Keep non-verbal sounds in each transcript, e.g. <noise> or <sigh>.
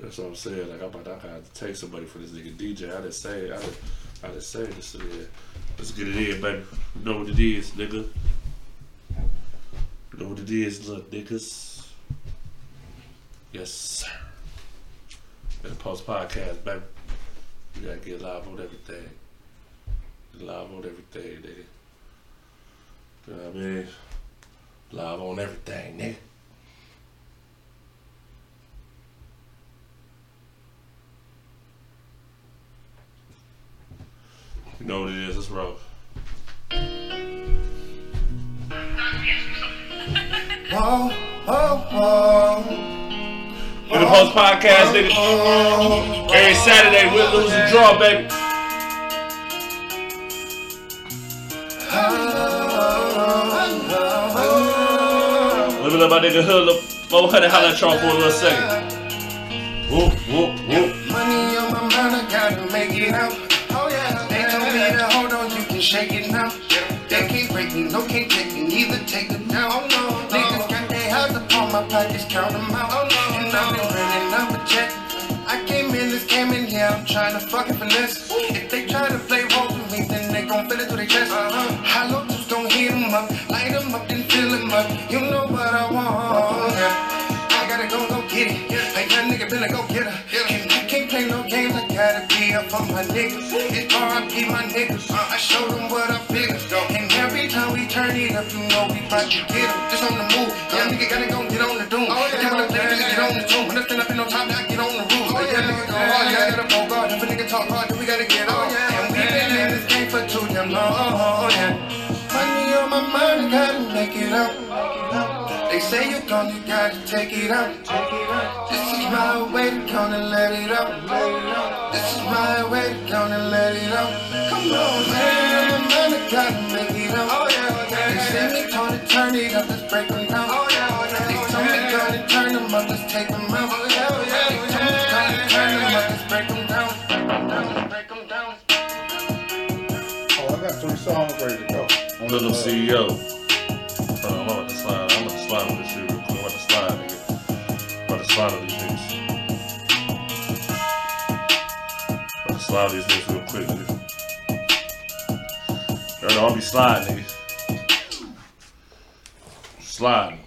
That's what I'm saying. Like I'm about to, I to take somebody for this nigga DJ. I just say, I just, I just say this. Yeah, let's get it in, baby. You know what it is, nigga. You know what it is, look, niggas. Yes, sir. The post podcast, baby. You gotta get live on everything. Get live on everything, nigga. You know what I mean? Live on everything, nigga. You know what it is, let's roll. Whoa, whoa, whoa. In the post podcast, nigga. Every Saturday, we'll lose and draw, baby. Let me let my nigga Hood look 400 holla at y'all for a little second. Whoop, whoop, whoop. Money on my mind, I gotta make it out. It now. They can't break me, no can't take me, neither take it down. Oh no, Niggas got their hands upon my pockets, count them out. Oh no, and I've been running up a check. I came in, this came in here, I'm trying to fucking finesse. If they try to play roles with me, then they gon' feel it through their chest. Uh-huh. Hollow tips gon' hit 'em up, light 'em up, then fill 'em up. You know what I want. Yeah. I gotta go, go get it. Like that nigga been go getter. And I up on my niggas. It's R.I.P. my niggas. I show them what I figure. And every time we turn it up, you know we about to get 'em. Just on the move. Young nigga gotta go get on the doom. Oh, yeah, wanna play, nigga, get on the tune. When I stand up in no top, I get on the roof. Oh, yeah, nigga go hard, yeah, I gotta go guard. If a nigga talk hard, then we gotta get oh, on. And we been in this game for too damn long, yeah. Say you're gone, you gotta take it out. This is my way to go and let it out. This is my way to go and let it out. Come on, man, I'm I gotta make it out. Oh, oh, they say me turn it, turn it up, let's break them down. They told me go and turn them up, let's take them out. They told me go and turn them up, let's break them down. Break them down. Oh, I got three songs ready to go. Little CEO. Slide with these niggas. I'm to slide these niggas real quick, nigga. Yo, no, I'll be sliding, nigga. Sliding.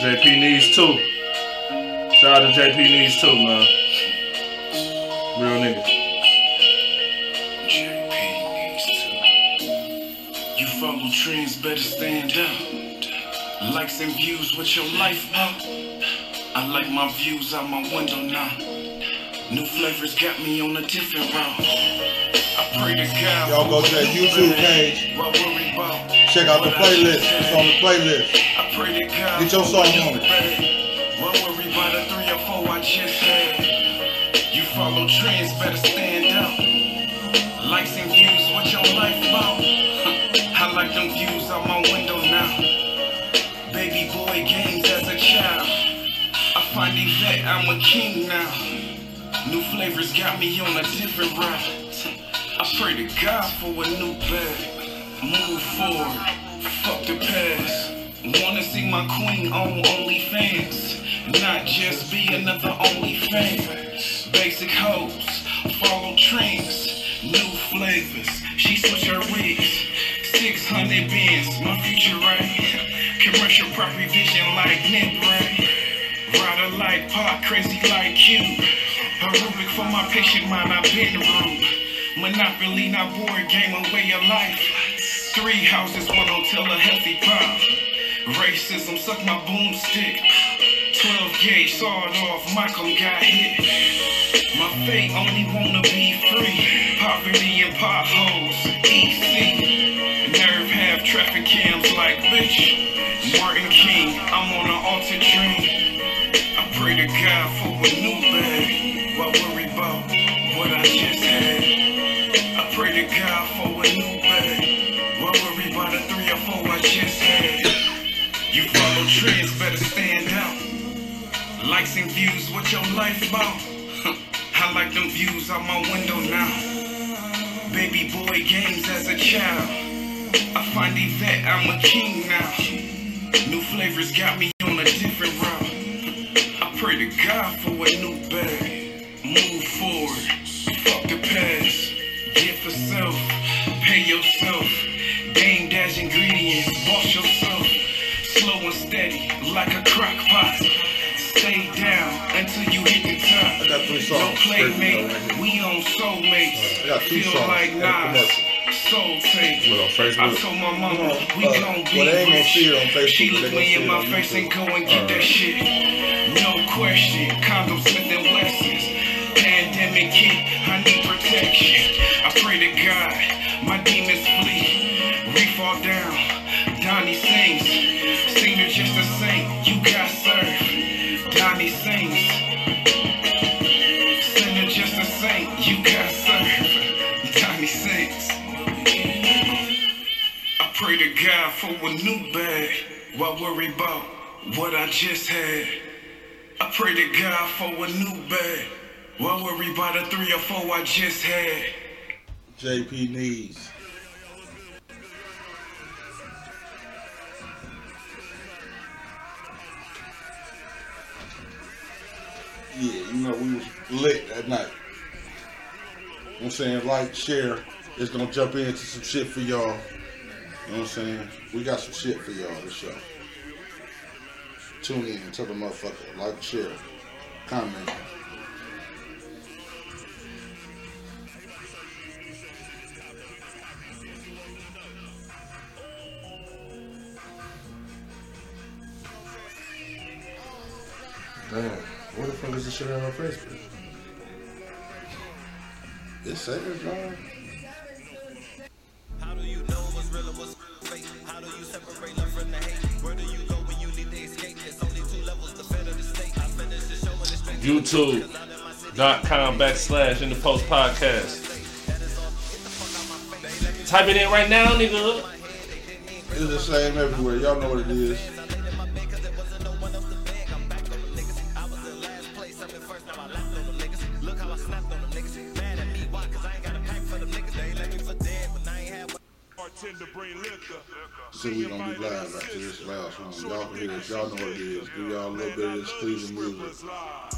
JP needs two. Shout out to JP needs two, man. Real nigga. JP needs to. You follow trends, better stand. Likes and views, what your life about? I like my views out my window now. New flavors got me on a different route. I pray to God. Y'all go to that YouTube page. What worry about? Check out the playlist. It's on the playlist. I pray to God. Get your song on it. What worry about the three or four I just had? You follow trends, better stand out. Likes and views, what your life about? <laughs> I like them views out my window Boy games as a child. I find that I'm a king now. New flavors got me on a different route. I pray to God for a new bag. Move forward, fuck the past. Wanna see my queen on OnlyFans, not just be another OnlyFans. Basic hoes, follow trends, new flavors. She switch her wigs, 600 bins, my future right. Commercial property vision like Ray. Rider like pot, crazy like you. Aerobic for my patient mind, I've been rude. Monopoly, not board game, a way of life. Three houses, one hotel, a healthy pop. Racism, suck my boomstick. 12 gauge, sawed off, Michael got hit. My fate only wanna be free. Poverty and potholes, EC. Nerve traffic cams like bitch. Martin King, I'm on an altar dream. I pray to God for a new bag. Why worry about what I just had? I pray to God for a new bag. Why worry about the three or four I just had? You follow trends, better stand out. Likes and views, what your life about? I like them views out my window now. Baby boy games as a child. I find that I'm a king now. New flavors got me on a different route. I pray to God for a new bag. Move forward. Fuck the past. Get for self. Pay yourself. Game dash ingredients. Boss yourself. Slow and steady. Like a crock pot. Stay down until you hit the top. I got three songs. go playmate. We on soulmates. I got two Feel songs like Nas. Commercial. Soul tape. What, on I Facebook? told my mama No, we uh, gon' be well, they ain't gonna rich. see it on Facebook, She but look me in my face and go and get that shit. No question. Condom Smith and Wessons. Pandemic hit. I need protection. I pray to God my demons flee. We fall down. Donnie sings. Senior just the same. You got served. Pray to God for a new bag. Why worry about what I just had? I pray to God for a new bag. Why worry about the three or four I just had? JP Needs. Yeah, you know, we was lit that night. You know I'm saying? Like, share. It's gonna jump into some shit for y'all. You know what I'm saying? We got some shit for y'all this show. Tune in tell the motherfucker. Like, share, comment. Damn. What the fuck is this shit on Facebook? It's Saturday, John. YouTube.com backslash in the post podcast. Type it in right now, nigga. It's the same everywhere. Y'all know what it is. So we gonna be live after this last one. Y'all can hear this. Y'all know what it is. Give y'all a little bit of this Cleveland music.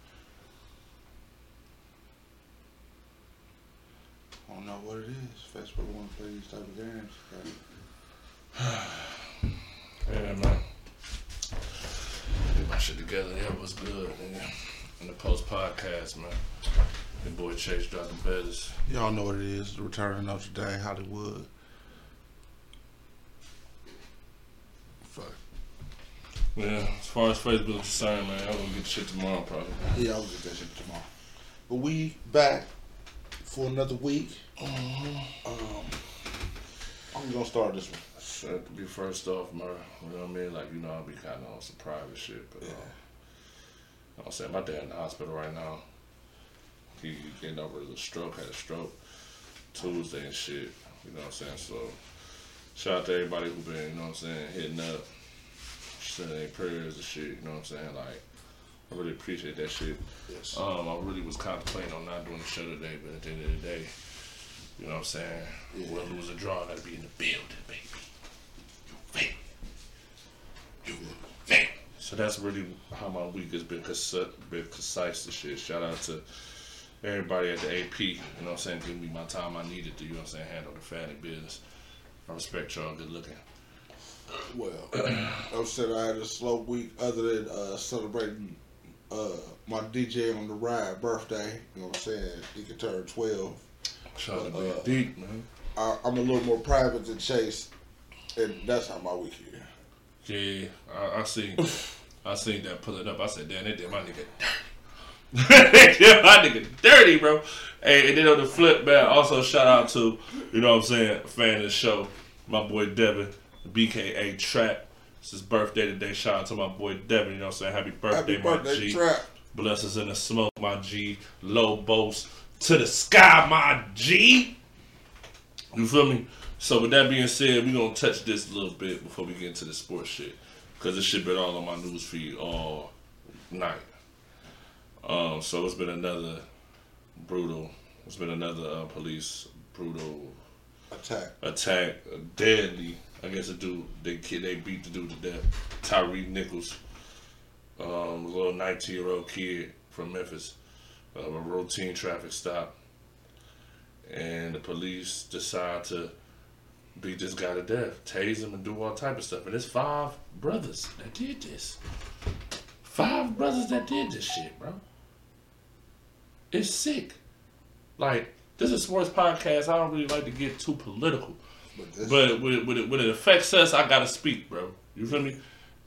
I don't know what it is. Facebook wanna play these type of games. <sighs> Yeah, man. Get my shit together. Yeah, what's good, nigga? In the post podcast, man. Your boy Chase dropped the betters. Y'all know what it is. The Return of Notre Dame, Hollywood. Fuck. Yeah, as far as Facebook is concerned, man, I'm gonna get shit tomorrow, probably. Yeah, I'll get that shit tomorrow. But we back for another week. Um, I'm gonna start this one. Shit, to be first off, man. You know what I mean? Like, you know, I'll be kind of on some private shit, but uh, I'm saying my dad in the hospital right now. He getting over the stroke, had a stroke Tuesday and shit. You know what I'm saying? So, shout out to everybody who been, you know what I'm saying, hitting up, sending prayers and shit. You know what I'm saying? Like, I really appreciate that shit. Yes. Um, I really was contemplating on not doing the show today, but at the end of the day, you know what I'm saying? Yeah. Win, lose, or draw, gotta be in the building, baby. You me? You me? So that's really how my week has been, conci- been concise and shit. Shout out to everybody at the AP, you know what I'm saying, giving me my time I needed to, you know what I'm saying, handle the family business. I respect y'all, good looking. Well, <clears throat> I said I had a slow week other than uh, celebrating uh, my DJ on the ride birthday. You know what I'm saying? He could turn 12. Shout out to Uh, Deep, man. I, I'm a little more private than Chase, and that's how my week is. Yeah, I, I seen, <laughs> I seen that pulling up. I said, damn, they did my nigga dirty. <laughs> my nigga dirty, bro. Hey, and then on the flip, man, also shout out to, you know what I'm saying, fan of the show, my boy Devin, BKA Trap. It's his birthday today. Shout out to my boy Devin, you know what I'm saying? Happy birthday, Happy my birthday, G. Trap. us in the smoke, my G. Low boast to the sky, my G. You feel me? So with that being said, we're gonna touch this a little bit before we get into the sports shit, cause this shit been all on my news feed all night. Um, so it's been another brutal. It's been another uh, police brutal Attack. attack, deadly. I guess a dude they kid they beat the dude to death. Tyre Nichols, um, a little 19 year old kid from Memphis, uh, a routine traffic stop, and the police decide to beat this guy to death, tase him, and do all type of stuff. And it's five brothers that did this. Five brothers that did this shit, bro. It's sick. Like this is sports podcast. I don't really like to get too political. But this, But when it, when, it, when it affects us, I gotta speak, bro. You feel me?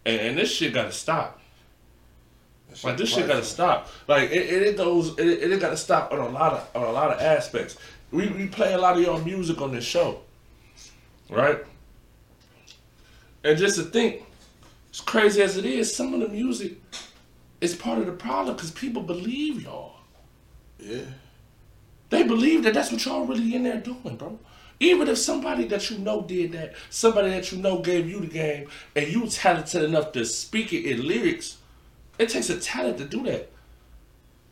And, and this shit gotta stop. that Like this shit gotta stop. Like it, it, it goes. It, it, it gotta stop on a lot of on a lot of aspects. We we play a lot of your music on this show, right? And just to think, as crazy as it is, some of the music is part of the problem because people believe y'all. Yeah. They believe that that's what y'all really in there doing, bro. Even if somebody that you know did that, somebody that you know gave you the game, and you talented enough to speak it in lyrics, it takes a talent to do that.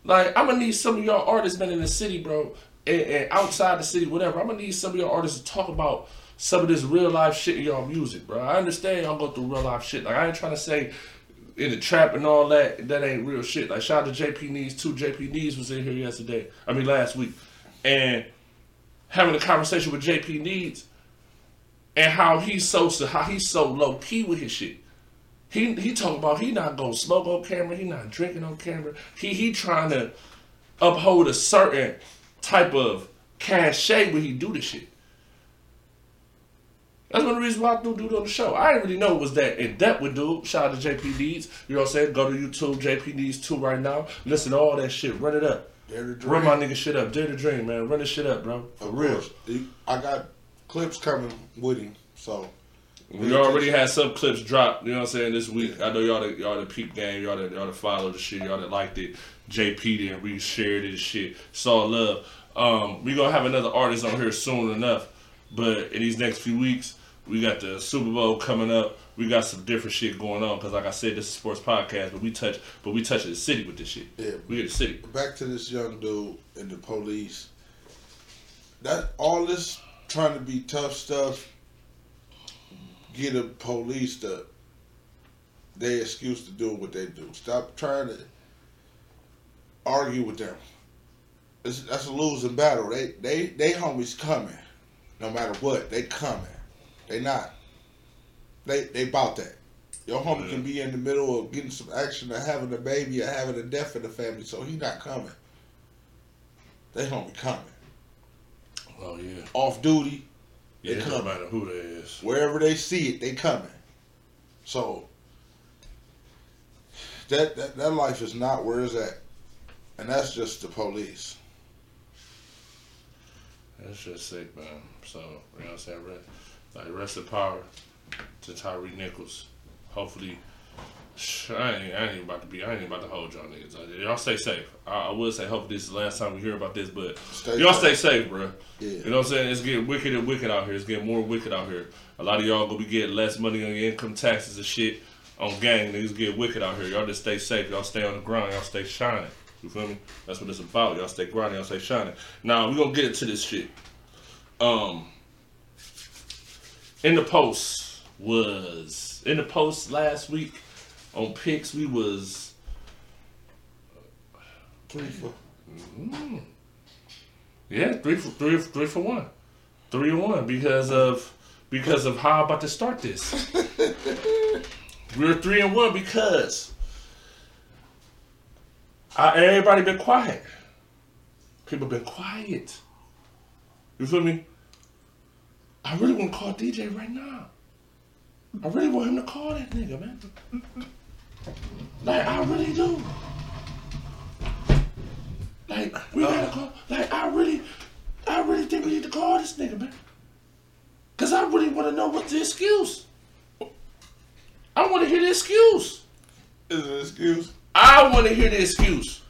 Like I'm gonna need some of y'all artists, man, in the city, bro, and, and outside the city, whatever. I'm gonna need some of y'all artists to talk about some of this real life shit in y'all music, bro. I understand y'all go through real life shit. Like I ain't trying to say in the trap and all that, that ain't real shit. Like shout out to JP Needs too. JP Needs was in here yesterday. I mean last week, and having a conversation with JP Needs and how he's so how he's so low key with his shit. He he talking about he not gonna smoke on camera. He not drinking on camera. He he trying to uphold a certain type of cachet when he do this shit. That's one of the reasons why I do dude on the show. I didn't really know it was that in depth with dude. Shout out to JP Needs. You know what I'm saying? Go to YouTube, JP Needs 2 right now. Listen to all that shit. Run it up. Dare to Run my nigga shit up. Dare to dream, man. Run this shit up, bro. For Of real. course. I got clips coming with him, so We already had some clips dropped, you know what I'm saying, this week. I know y'all the y'all the peep game, y'all the y'all the follow the shit, y'all that liked it. JP then we shared it and shit. Saw love. Um, we gonna have another artist on here soon enough. But in these next few weeks, we got the Super Bowl coming up. We got some different shit going on because, like I said, this is a sports podcast, but we touch, but we touch the city with this shit. Yeah. we get the city. back to this young dude and the police. That all this trying to be tough stuff. Get a police to their excuse to do what they do. Stop trying to argue with them. It's, that's a losing battle. They they they homies coming, no matter what. They coming. They not. They they about that. Your homie can be in the middle of getting some action or having a baby or having a death in the family, so he not coming. They homie coming. Oh yeah, Off duty, yeah. They It don't matter who that is. wherever they see it, they coming. So that that, that life is not where it's at. And that's just the police. That's just sick, man. So, you know what I'm saying? Like, rest in power to Tyre Nichols. Hopefully, I ain't, I ain't about to be, I ain't about to hold y'all niggas. Y'all stay safe. I, I will say, hopefully, this is the last time we hear about this, but Stay y'all safe. stay safe, bro. Yeah. You know what I'm saying? It's getting wicked and wicked out here. It's getting more wicked out here. A lot of y'all gonna be getting less money on your income taxes and shit on gang. Niggas get wicked out here. Y'all just stay safe. Y'all stay on the ground. Y'all stay shining. You feel me? That's what it's about. Y'all stay grinding. Y'all stay shining. Now we gonna get into this shit. Um, in the post was in the post last week on picks. We was Three for mm-hmm. Yeah, three for three, three for one, three and one because of because of how I'm about to start this. <laughs> We're three and one because I, everybody been quiet. People been quiet. You feel me? I really want to call DJ right now. I really want him to call that nigga, man. Like I really do. Like we gotta uh-huh. call. Like I really, I really think we need to call this nigga, man. Cause I really want to know what's the excuse. I want to hear the excuse. is it an excuse? I want to hear the excuse.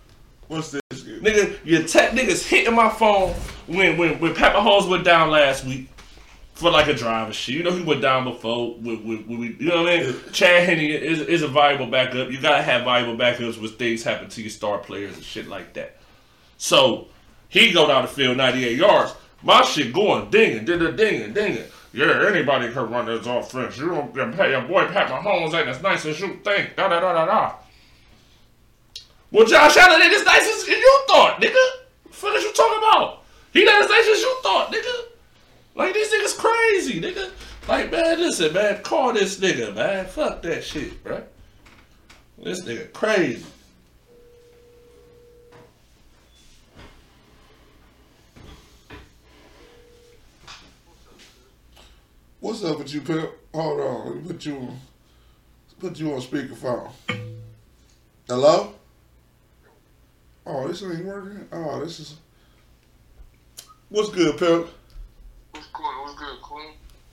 What's this? Nigga, your tech niggas hitting my phone when when when Pat Mahomes went down last week for like a driver shit. You know he went down before. With, with, with, you know what I mean? Chad Henne is, is a valuable backup. You gotta have valuable backups when things happen to your star players and shit like that. So he go down the field 98 yards. My shit going dinging, dinging, dinging, dinging. Yeah, anybody can run this offense. You don't get pay your boy Pat Mahomes ain't as nice as you think. Da da da da da. Well, Josh Allen ain't as nice as you thought, nigga. What is you talking about? He not as nice as you thought, nigga. Like these niggas crazy, nigga. Like man, listen, man, call this nigga, man. Fuck that shit, bro. This nigga crazy. What's up with you, Pimp? Hold on, let me put you on. Put you on speakerphone. Hello? Oh, this ain't working. Oh, this is. What's good, Pimp? What's good? Queen?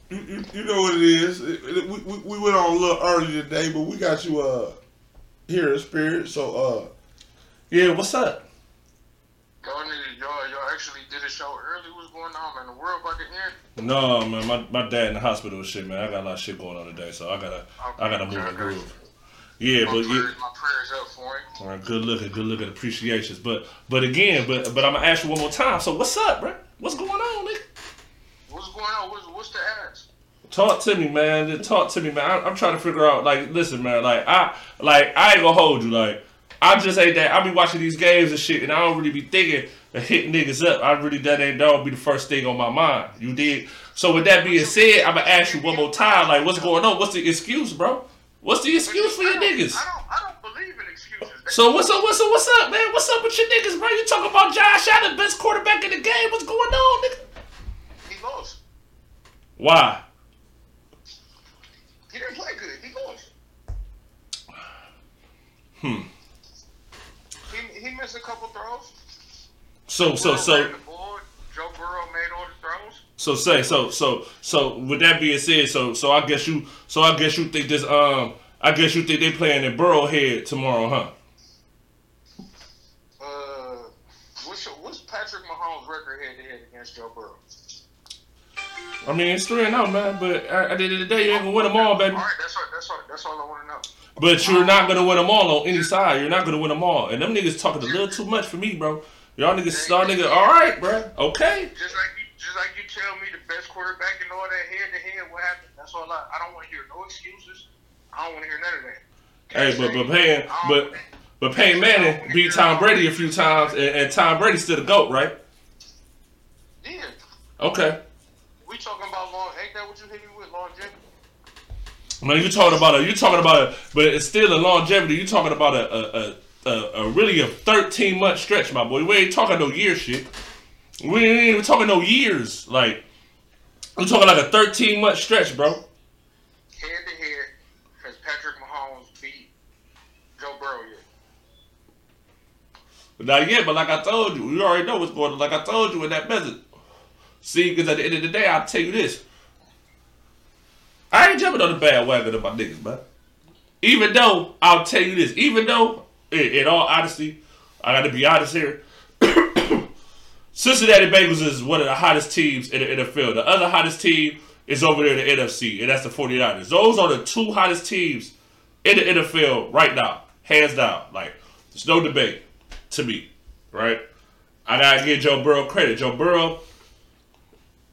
You, you, you know what it is. It- it- we, we, we went on a little early today, but we got you uh here in spirit. So uh Yeah, what's up? Y'all y'all, y'all actually did a show early. What's going on, man? The world about to end. No, man, my, my dad in the hospital and shit, man. I got a lot of shit going on today, so I gotta I gotta move and groove. Yeah, My but yeah. prayers, my prayers up for him. All right, good looking, good looking appreciations. But but again, but but I'm gonna ask you one more time. So what's up, bro? What's going on, nigga? What's going on? What's, what's the ads? Talk to me, man. Talk to me, man. I, I'm trying to figure out. Like, listen, man. Like, I like I ain't gonna hold you. Like, I just ain't that. I be watching these games and shit, and I don't really be thinking of hitting niggas up. I really that ain't that don't be the first thing on my mind. You did. So with that being said, I'm gonna ask you one more time. Like, what's going on? What's the excuse, bro? What's the excuse for your niggas? I don't, I don't believe in excuses. So what's up? What's up? What's up, man? What's up with your niggas, bro? You talking about Josh Allen, the best quarterback in the game? What's going on, nigga? Lost. Why? He didn't play good. He lost. Hmm. He, he missed a couple throws. So so so ran the ball. Joe Burrow made all the throws. so say so so so with that being said, so so I guess you so I guess you think this um I guess you think they playing in Burrowhead tomorrow, huh? Uh, what's what's Patrick Mahomes' record head to head against Joe Burrow? I mean it's three and out, man. But at the end of the day, you ain't gonna win them all, baby. All right, that's all. That's all. That's all I want to know. But you're not gonna win them all on any side. You're not gonna win them all. And them niggas talking a little too much for me, bro. Y'all niggas, y'all niggas, all right, bro. Okay. Just like you, just like you tell me the best quarterback and all that head to head, what happened? That's all I. I don't want to hear no excuses. I don't want to hear none of that. Hey, but but Payne, but but Payne Manning beat Tom Brady a few times, and, and Tom Brady's still the goat, right? Yeah, Okay. We talking about long. Ain't that what you hit me with longevity? No, you talking about a you talking about a, but it's still a longevity. You talking about a a, a, a, really a thirteen month stretch, my boy. We ain't talking no year shit. We ain't even talking no years. Like we talking like a thirteen month stretch, bro. Head to head, has Patrick Mahomes beat Joe Burrow yet? Not yet, but like I told you, you already know what's going on. Like I told you in that message. See, because at the end of the day, I'll tell you this. I ain't jumping on the bandwagon of my niggas, man. Even though, I'll tell you this, even though, in, in all honesty, I got to be honest here, <coughs> Cincinnati Bengals is one of the hottest teams in the NFL. The other hottest team is over there in the NFC, and that's the 49ers. Those are the two hottest teams in the NFL right now, hands down. Like, there's no debate to me, right? I gotta give Joe Burrow credit. Joe Burrow,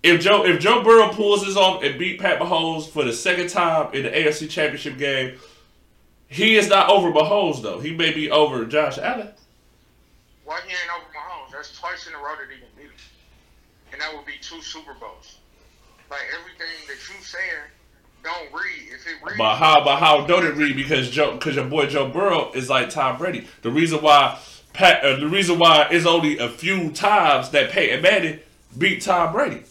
if Joe if Joe Burrow pulls this off and beat Pat Mahomes for the second time in the AFC Championship game, he is not over Mahomes though. He may be over Josh Allen. Why he ain't over Mahomes? That's twice in a row that he can beat him, and that would be two Super Bowls. Like everything that you saying, don't read. If it reads, But how but how don't it read? Because Joe because your boy Joe Burrow is like Tom Brady. The reason why Pat uh, the reason why it's only a few times that Peyton Manning beat Tom Brady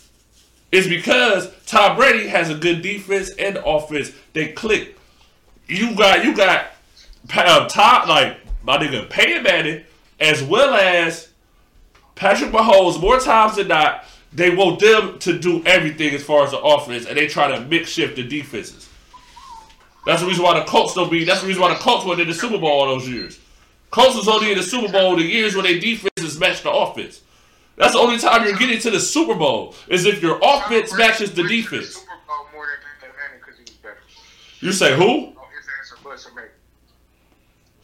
is because Tom Brady has a good defense and offense. They click. You got you got uh, Tom like my nigga Peyton Manning as well as Patrick Mahomes more times than not. They want them to do everything as far as the offense, and they try to mix shift the defenses. That's the reason why the Colts don't be. That's the reason why the Colts went in the Super Bowl all those years. Colts was only in the Super Bowl the years when their defenses matched the offense. That's the only time you're getting to the Super Bowl is if your offense Tom matches the defense. Super Bowl more than Peyton Manning because he was better. You say who? Oh, his answer was amazing.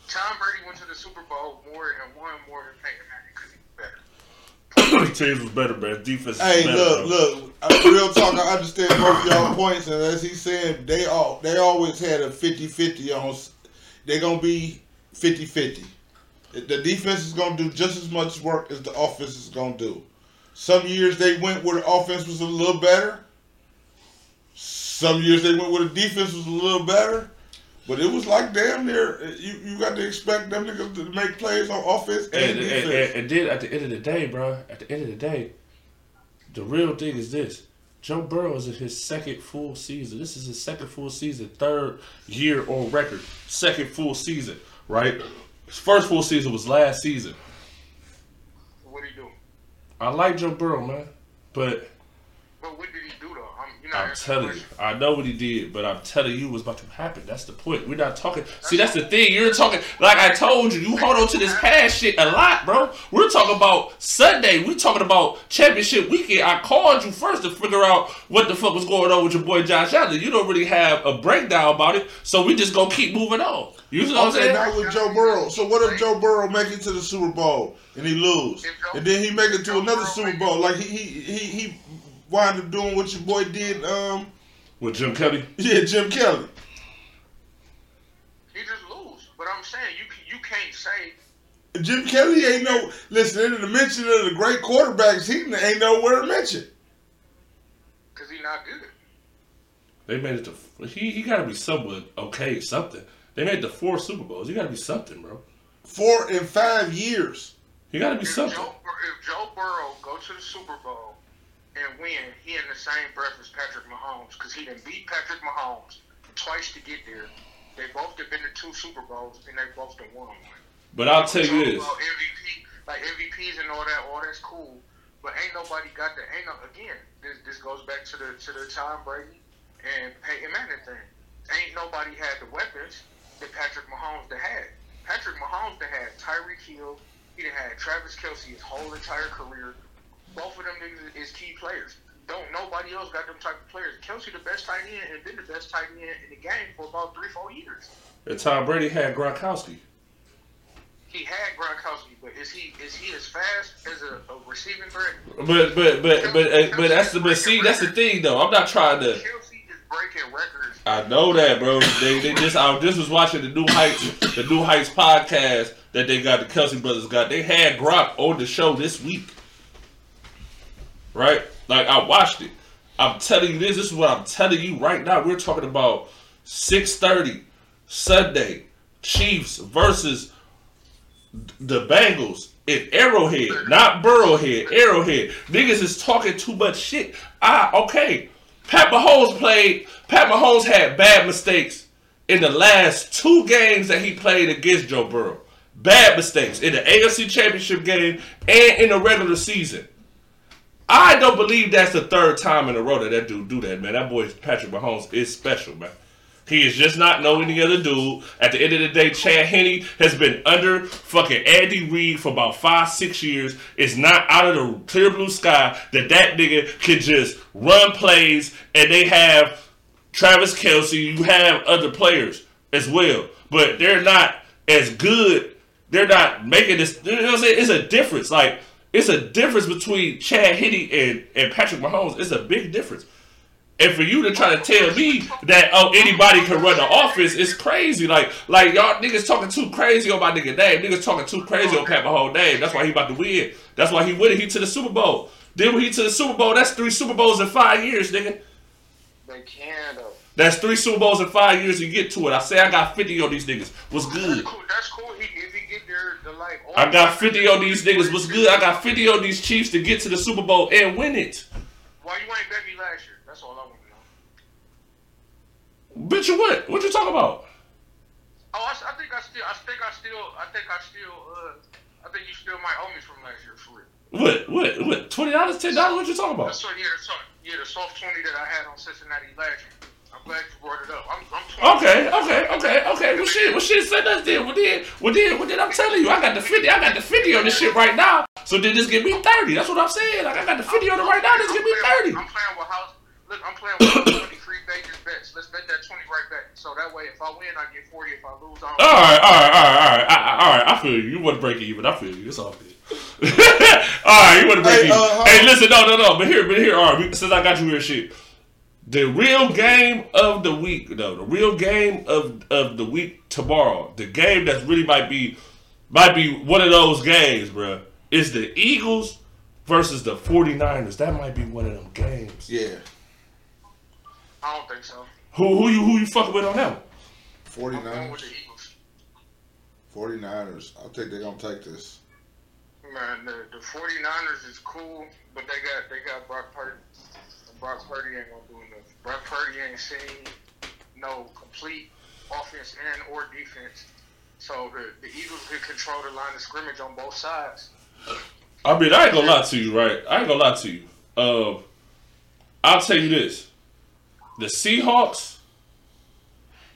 Tom Brady went to the Super Bowl more and won more than Peyton Manning because he was better. <coughs> Teams was better, man. Defense. Hey, better, look, bro. look. Real talk. I understand both of y'all points, and as he said, they all they always had a 50-50 on. s- They gonna be 50-50. The defense is gonna do just as much work as the offense is gonna do. Some years they went where the offense was a little better. Some years they went where the defense was a little better. But it was like damn near you, you got to expect them niggas to make plays on offense and, And, and, defense. and, and then at the end of the day, bro, at the end of the day, the real thing is this. Joe Burrow is in his second full season. This is his second full season, third year on record. Second full season, right? His first full season was last season. What did he do? I like Joe Burrow, man. But But what did he do though? I'm, you're not I'm telling you. I know what he did, but I'm telling you what's about to happen. That's the point. We're not talking. See, that's the thing. You're talking, like I told you, you hold on to this past shit a lot, bro. We're talking about Sunday. We're talking about championship weekend. I called you first to figure out what the fuck was going on with your boy Josh Allen. You don't really have a breakdown about it, so we just gonna keep moving on. You know what I'm saying? now with Joe Burrow. So what if Joe Burrow make it to the Super Bowl and he lose, and then he make it to another Super Bowl? Like he he he he wind up doing what your boy did. Um, With Jim Kelly. yeah, Jim Kelly. He just lose. But I'm saying you can- you can't say Jim Kelly ain't no listen. In the mention of the great quarterbacks, he ain't nowhere mentioned. because he not good. They made it to. He he got to be somewhat okay, something. They made the four Super Bowls. You got to be something, bro. Four in five years. You got to be If something. Joe, if Joe Burrow go to the Super Bowl and win, he in the same breath as Patrick Mahomes because he didn't beat Patrick Mahomes twice to get there. They both have been to two Super Bowls and they both have won one. But I'll tell you this. about MVP, like MVPs and all that, all that's cool. But ain't nobody got the ain't no again. This this goes back to the to the Tom Brady and Peyton Manning thing. Ain't nobody had the weapons that Patrick Mahomes that had. Patrick Mahomes that had Tyreek Hill. He done had Travis Kelce his whole entire career. Both of them niggas is key players. Don't nobody else got them type of players. Kelce the best tight end and been the best tight end in the game for about three four years. And Tom Brady had Gronkowski. He had Gronkowski, but is he is he as fast as a, a receiving threat? But but but but uh, but that's the but see that's the thing though. I'm not trying to. Kelce breaking records. I know that, bro. They, they just I just was watching the New Heights the New Heights podcast that they got the Kelce brothers got. They had Gronk on the show this week, right? Like I watched it. I'm telling you this. This is what I'm telling you right now. We're talking about 6:30 Sunday Chiefs versus the Bengals in Arrowhead, not Burrowhead, Arrowhead. Niggas is talking too much shit. Ah, okay. Pat Mahomes played. Pat Mahomes had bad mistakes in the last two games that he played against Joe Burrow. Bad mistakes in the AFC Championship game and in the regular season. I don't believe that's the third time in a row that that dude do that, man. That boy Patrick Mahomes is special, man. He is just not no any other dude. At the end of the day, Chad Henne has been under fucking Andy Reid for about five, six years. It's not out of the clear blue sky that that nigga can just run plays and they have Travis Kelce. You have other players as well, but they're not as good. They're not making this. You know what I'm saying? It's a difference. Like it's a difference between Chad Henne and, and Patrick Mahomes. It's a big difference. And for you to try to tell me that oh anybody can run the office is crazy. Like like y'all niggas talking too crazy on my nigga name. Niggas talking too crazy on Pat Mahomes name. That's why he about to win. That's why he winning. He to the Super Bowl. Then when he to the Super Bowl, that's three Super Bowls in five years, nigga. They can though. That's three Super Bowls in five years. You get to it. I say I got fifty on these niggas. What's good? That's cool. That's cool. He if he get there, the like. I got fifty on these niggas. What's good? I got fifty on these Chiefs to get to the Super Bowl and win it. Why you ain't bet me last year? That's all I want to know. Bitch, you what? What you talking about? Oh, I, I think I still, I think I still, I think I still, uh, I think you still might owe me from last year for real. What? What? What? Twenty dollars? Ten dollars? What you talking about? That's what, yeah, the soft, yeah, the soft twenty that I had on Cincinnati last year. I'm glad you brought it up. I'm, I'm Okay, okay, okay, okay. Well, shit, well, shit. Say that then. Well, then, well, then, well, then. I'm telling you, I got the fifty. I got the fifty on this shit right now. So then, this give me thirty. That's what I'm saying. Like, I got the fifty on it right now. This give me thirty. I'm playing with house. Look, I'm playing with 20 free Vegas bets. Let's bet that 20 right back. So that way, if I win, I get 40. If I lose, I don't. All right, all right, all right, all right, I, I- all right. I feel you. You want to break it even. I feel you. It's all good. <laughs> all right, you want to break Hey, even. uh, hey, listen, no, no, no. But here, but here, all right. Since I got you here, shit. The real game of the week, though, the real game of of the week tomorrow, the game that's really might be might be one of those games, bruh, is the Eagles versus the 49ers. That might be one of them games. Yeah, I don't think so. Who who you who you fucking with on that one? I'm going 49ers, with the Eagles. 49ers. I think they're gonna take this. Man, the, the 49ers is cool, but they got they got Brock Purdy. And Brock Purdy ain't gonna do enough. Brock Purdy ain't seen no complete offense and or defense. So the, the Eagles can control the line of scrimmage on both sides. I mean, I ain't gonna lie to you, right? I ain't gonna lie to you. Um, I'll tell you this: the Seahawks,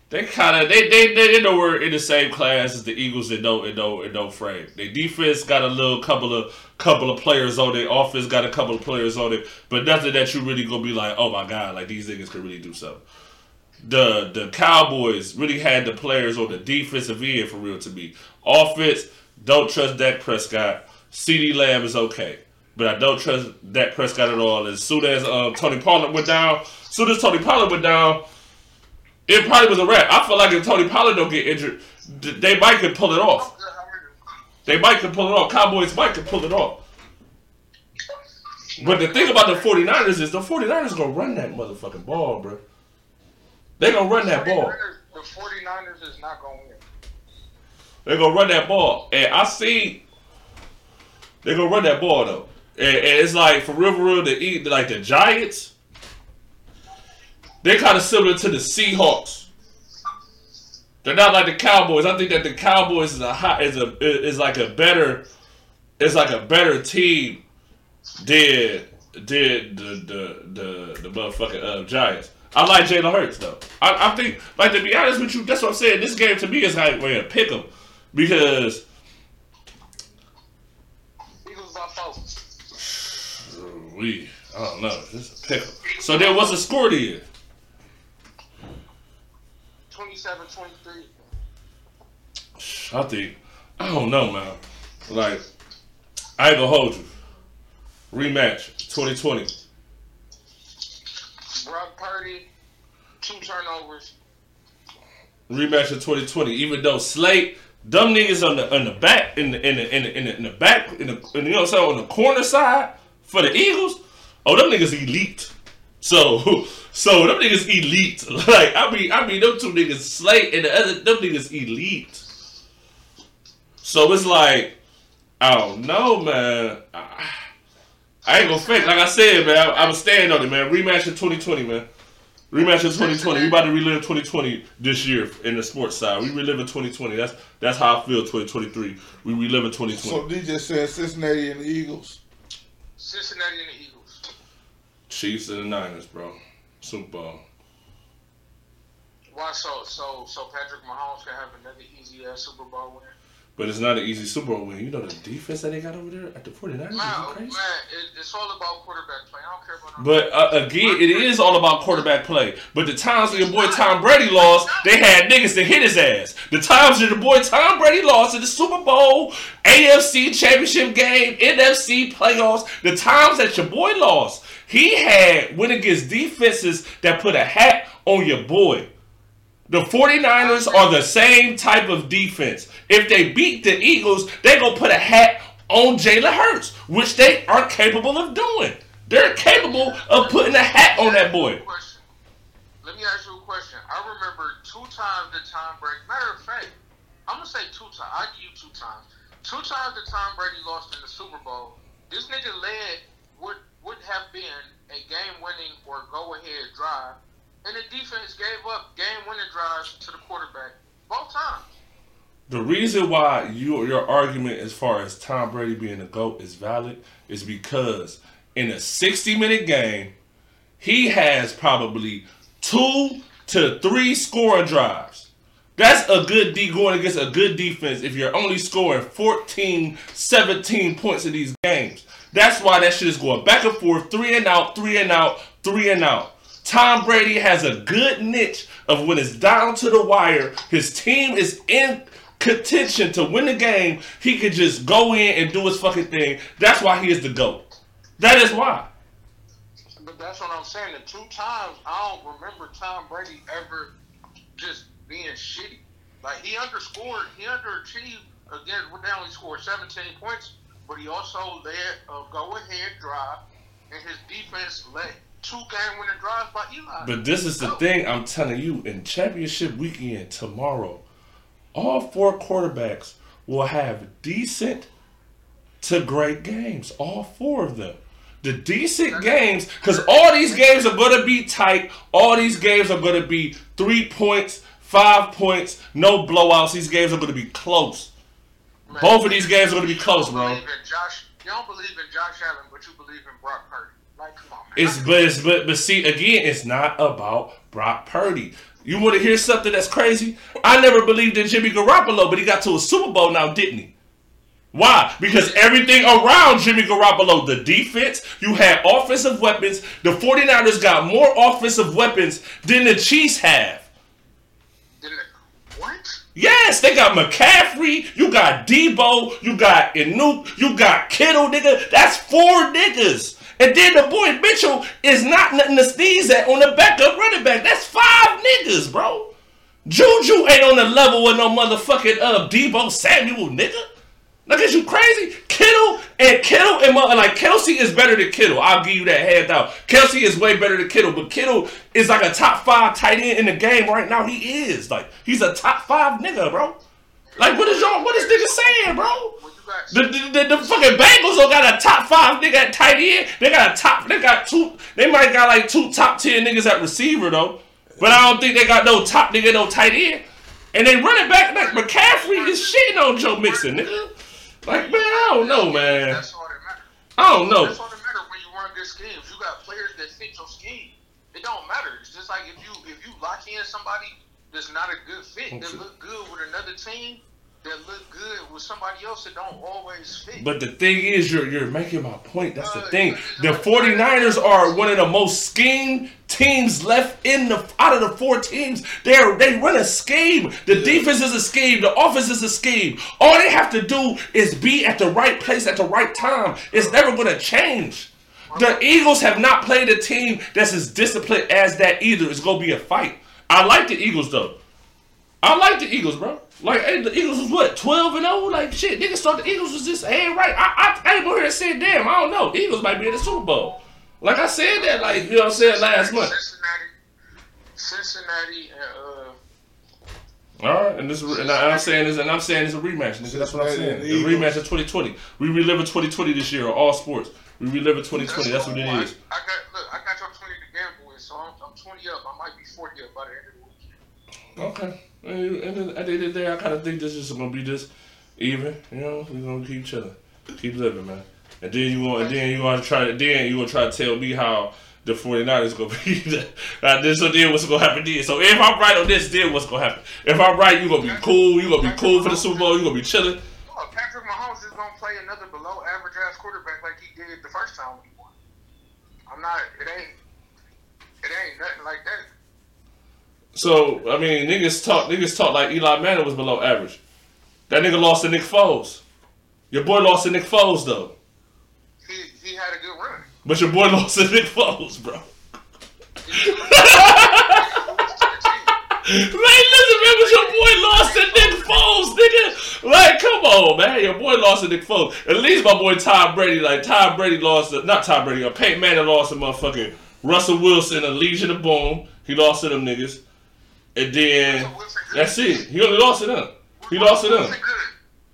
they kind of they they they know we're in the same class as the Eagles in no in no in no frame. Their defense got a little couple of couple of players on it. Offense got a couple of players on it, but nothing that you really gonna be like, oh my god, like these niggas could really do something. The the Cowboys really had the players on the defensive end for real to me. Offense, don't trust Dak Prescott. CeeDee Lamb is okay, but I don't trust Dak Prescott at all. As soon as um, Tony Pollard went down, soon as Tony Pollard went down, it probably was a wrap. I feel like if Tony Pollard don't get injured, they might could pull it off. They might could pull it off. Cowboys might could pull it off. But the thing about the 49ers is the 49ers gonna run that motherfucking ball, bro. They gonna run that ball. The 49ers is not going to win. They're gonna run that ball, and I see they're gonna run that ball though. And, and it's like for real, for real, the like the Giants. They're kind of similar to the Seahawks. They're not like the Cowboys. I think that the Cowboys is a hot, is a is like a better, is like a better team than than the the the the motherfucking uh, Giants. I like Jalen Hurts though. I, I think, like to be honest with you, that's what I'm saying. This game to me is like we're gonna pick them because <sighs> we I don't know. This is a. So then, what's the score then? 27 23. I think I don't know, man. Like I ain't gonna hold you. Rematch 2020. Brock Purdy, two turnovers. rematch of 2020. Even though Slay, dumb niggas on the on the back in the in the in the in the, in the back in the in, you know what I'm saying on the corner side for the Eagles. Oh, them niggas elite. So <laughs> so them niggas elite. <laughs> Like I mean I mean them two niggas Slay and the other them niggas elite. So it's like I don't know, man. I, I ain't gonna fake. Like I said, man, I, I'm staying on it, man. Rematch in 2020, man. Rematch in 2020. We about to relive 2020 this year in the sports side. We reliving 2020. That's that's how I feel. 2023. We reliving 2020. So DJ said Cincinnati and the Eagles. Cincinnati and the Eagles. Chiefs and the Niners, bro. Super Bowl. Why so so so Patrick Mahomes can have another easy ass Super Bowl win? But it's not an easy Super Bowl win. You know the defense that they got over there at the 49ers? Man, Is man, crazy? it, it's all about quarterback play. I don't care about But uh, again, it is all about quarterback play. But the times when your boy Tom Brady lost, they had niggas to hit his ass. The times that the boy Tom Brady lost in the Super Bowl, AFC Championship game, NFC playoffs, the times that your boy lost, he had went against defenses that put a hat on your boy. The 49ers are the same type of defense. If they beat the Eagles, they going to put a hat on Jalen Hurts, which they aren't capable of doing. They're capable of putting a hat on that boy. Let me ask you a question. I remember two times the Tom Brady. Matter of fact, I'm gonna say two times. I give you two times. Two times the Tom Brady lost in the Super Bowl. This nigga led what would have been a game-winning or go-ahead drive, and the defense gave up game-winning drives to the quarterback both times. The reason why you, your argument as far as Tom Brady being a GOAT is valid is because in a 60 minute game, he has probably two to three scoring drives. That's a good D going against a good defense if you're only scoring 14, 17 points in these games. That's why that shit is going back and forth, three and out, three and out, three and out. Tom Brady has a good niche of when it's down to the wire, his team is in contention to win the game, he could just go in and do his fucking thing. That's why he is the GOAT. That is why. But that's what I'm saying. The two times I don't remember Tom Brady ever just being shitty. Like he underscored, he underachieved again. Well, now he scored 17 points, but he also led a uh, go-ahead drive, and his defense led two game-winning drives by Eli. But this is the oh. thing I'm telling you in championship weekend tomorrow, all four quarterbacks will have decent to great games. All four of them. The decent games, because all these games are going to be tight. All these games are going to be three points, five points, no blowouts. These games are going to be close. Both of these games are gonna be close, bro. Josh, you don't believe in Josh Allen, but you believe in Brock Purdy. Like, come on, man. It's but it's but but see again, it's not about Brock Purdy. You want to hear something that's crazy? I never believed in Jimmy Garoppolo, but he got to a Super Bowl now, didn't he? Why? Because everything around Jimmy Garoppolo, the defense, you had offensive weapons. The 49ers got more offensive weapons than the Chiefs have. Yes, they got McCaffrey, you got Deebo, you got Aiyuk, you got Kittle, nigga. That's four niggas. And then the boy Mitchell is not nothing to sneeze at on the backup running back. That's five niggas, bro. Juju ain't on the level with no motherfucking uh Deebo Samuel, nigga. Look at you crazy. Kittle and Kittle and mother, like Kelce is better than Kittle. I'll give you that hands down. Kelce is way better than Kittle, but Kittle is like a top five tight end in the game right now. He is like he's a top five nigga, bro. Like what is y'all? What is nigga saying, bro? The, the, the, the fucking Bengals don't got a top five nigga at tight end. They got a top. They got two. They might got like two top ten niggas at receiver though. But I don't think they got no top nigga no tight end. And they running back like McCaffrey is shitting on Joe Mixon, nigga. Like man, I don't know, man. That's all that matters. I don't know. That's all that matters when you run good schemes. You got players that fit your scheme. It don't matter. It's just like if you if you lock in somebody that's not a good fit, that look good with another team, that look good with somebody else that don't always fit. But the thing is, you're you're making my point. That's the uh, thing. The 49ers are one of the most schemed teams left in the out of the four teams. They're they run a scheme. The defense is a scheme. The offense is a scheme. All they have to do is be at the right place at the right time. It's never gonna change. The Eagles have not played a team that's as disciplined as that either. It's gonna be a fight. I like the Eagles though. I like the Eagles, bro. Like, hey, the Eagles was what, 12 and 0? Like, shit, niggas thought the Eagles was just, hey, right. I, I, I ain't go here and say, damn, I don't know. Eagles might be in the Super Bowl. Like I said that, like, you know what I'm saying, last month. Cincinnati, Cincinnati, and uh, All right, and this, and I, I'm saying this, and I'm saying it's a rematch, nigga. That's what I'm saying. The rematch of 2020. We relive 2020 this year, all sports. We relive 2020. That's what it I, is. I got look. I got your twenty to gamble with, so I'm, I'm twenty up. I might be forty up by the end of the weekend. Okay. And at the end of the day, I kind of think this is gonna be just even. You know, we're gonna keep chilling, keep living, man. And then you want, then you want to try, then you gonna try to tell me how the 49ers gonna <laughs> be. Uh, this so then what's gonna happen then? So if I'm right on this, then what's gonna happen? If I'm right, you gonna be cool. You gonna be cool for the Super Bowl. You gonna be chilling. Oh, Patrick Mahomes is gonna play another below average ass quarterback like he did the first time we won. I'm not. It ain't. It ain't nothing like that. So I mean, niggas talk, niggas talk like Eli Manning was below average. That nigga lost to Nick Foles. Your boy lost to Nick Foles though. He he had a good run. But your boy <laughs> lost to Nick Foles, bro. He was- he was to the team. Man, listen, man, but your boy lost to Nick Foles, nigga. Like, come on, man. Your boy lost to Nick Foles. At least my boy Tom Brady, like, Tom Brady lost to, not Tom Brady, uh, Peyton Manning lost to motherfucking Russell Wilson and Legion of Boom. He lost to them niggas. And then, Russell Wilson good. that's it. He only lost it up. He lost it up.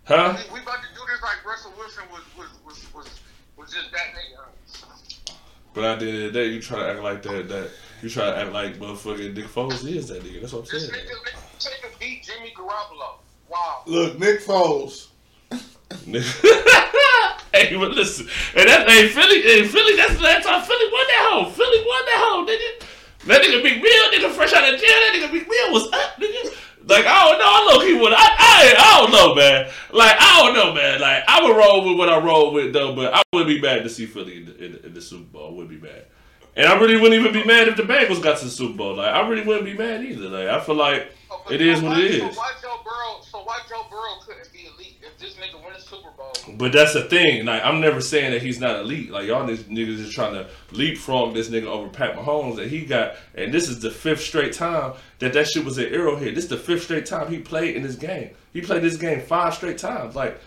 Huh? We, we about to do this like Russell Wilson was was was was, was just that nigga. But at the end of the day, you try to act like that, that, you try to act like motherfucking Nick Foles is that nigga. That's what I'm This saying. nigga take a beat Jimmy Garoppolo. Wow. Look, Nick Foles. <laughs> hey, but listen, and that hey Philly, hey Philly, that's the last time Philly won that hoe. Philly won that hoe, nigga. That nigga Big Bill, nigga fresh out of jail. That nigga Big Bill was up, nigga. Like I don't know, I low key would. I, I I don't know, man. Like I don't know, man. Like I would roll with what I roll with though, but I wouldn't be mad to see Philly in the, in, the- in the Super Bowl. I wouldn't be mad, and I really wouldn't even be mad if the Bengals got to the Super Bowl. Like I really wouldn't be mad either. Like I feel like Oh, it is so what why- it So is. why Joe Burrow? So why Joe Burrow couldn't be elite if win a Super Bowl? But that's the thing. Like I'm never saying that he's not elite. Like y'all niggas niggas is trying to leapfrog this nigga over Pat Mahomes that he got. And this is the fifth straight time that that shit was an Arrowhead. This is the fifth straight time he played in this game. He played this game five straight times. Like.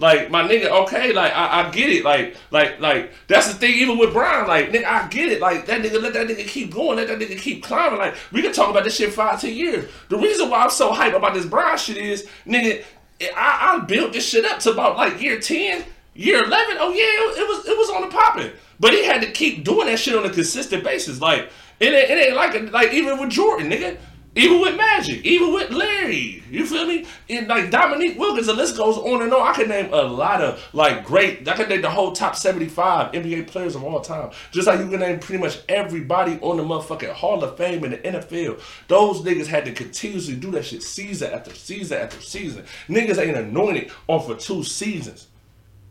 Like my nigga, okay, like I, I get it, like, like, like that's the thing. Even with Brian, like, nigga, I get it. Like that nigga, let that nigga keep going, let that nigga keep climbing. Like we can talk about this shit five, ten years. The reason why I'm so hype about this Brian shit is, nigga, I, I built this shit up to about like year ten, year eleven. Oh yeah, it, it was it was on the popping, but he had to keep doing that shit on a consistent basis. Like it ain't, it ain't like like even with Jordan, nigga. Even with Magic, even with Larry, you feel me? And like Dominique Wilkins, the list goes on and on. I can name a lot of like great. I can name the whole top seventy-five NBA players of all time. Just like you can name pretty much everybody on the motherfucking Hall of Fame in the NFL. Those niggas had to continuously do that shit season after season after season. Niggas ain't anointed on for two seasons.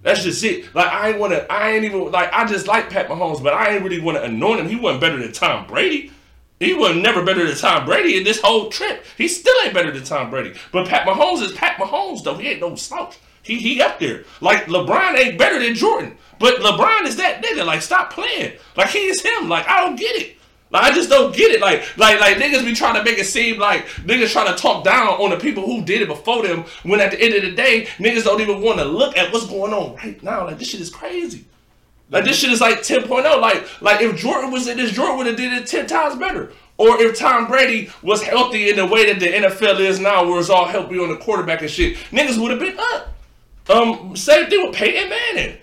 That's just it. Like I ain't wanna, I ain't even like I just like Pat Mahomes, but I ain't really wanna anoint him. He wasn't better than Tom Brady. He was never better than Tom Brady in this whole trip. He still ain't better than Tom Brady. But Pat Mahomes is Pat Mahomes though. He ain't no slouch. He he up there. Like LeBron ain't better than Jordan. But LeBron is that nigga. Like stop playing. Like he is him. Like I don't get it. Like I just don't get it. Like like like niggas be trying to make it seem like niggas trying to talk down on the people who did it before them. When at the end of the day, niggas don't even want to look at what's going on right now. Like this shit is crazy. Like this shit is like 10.0. Like like if Jordan was in this, Jordan would have did it ten times better. Or if Tom Brady was healthy in the way that the NFL is now, where it's all healthy on the quarterback and shit, niggas would have been up. Um, same thing with Peyton Manning.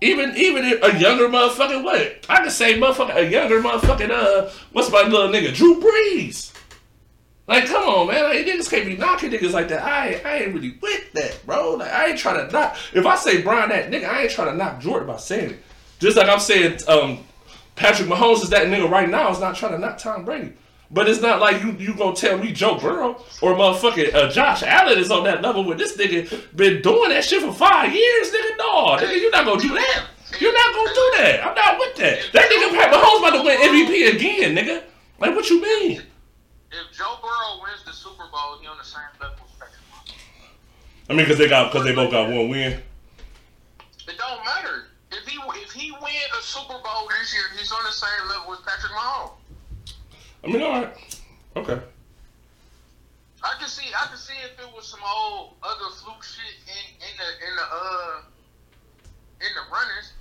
Even even a younger motherfucking what? I could say motherfucker a younger motherfucking uh what's my little nigga? Drew Brees. Like, come on, man. Like, niggas can't be knocking niggas like that. I I ain't really with that, bro. Like, I ain't trying to knock. If I say Brian that nigga, I ain't trying to knock Jordan by saying it. Just like I'm saying, um, Patrick Mahomes is that nigga right now. Is not trying to knock Tom Brady. But it's not like you you gonna tell me Joe Burrow or motherfucking uh, Josh Allen is on that level with this nigga been doing that shit for five years, nigga. No, nigga, you're not gonna do that. You're not gonna do that. I'm not with that. That nigga Pat Mahomes about to win MVP again, nigga. Like, what you mean? If Joe Burrow wins the Super Bowl, he on the same level as Patrick Mahomes. I mean, cause they got cause they both got one win. It don't matter. If he if he win a Super Bowl this year, he's on the same level as Patrick Mahomes. I mean, all right, okay. I can see I can see if it was some old other fluke shit in in the in the uh in the runners.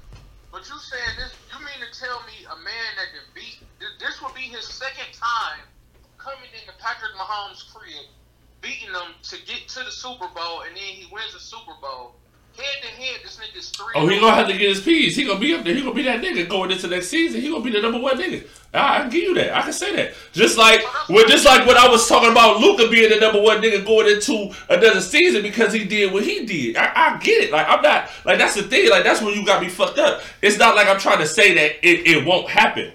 But you saying this? You mean to tell me a man that can beat this, this will be his second time coming into Patrick Mahomes' crib, beating them to get to the Super Bowl, and then he wins the Super Bowl. Head to head, this nigga's three. Oh, he gonna have to get his piece. He gonna be up there. He gonna be that nigga going into next season. He gonna be the number one nigga. I, I can give you that. I can say that. Just like with just like what I was talking about, Luka being the number one nigga going into another season because he did what he did. I, I get it. Like I'm not like that's the thing. Like that's when you got me fucked up. It's not like I'm trying to say that it, it won't happen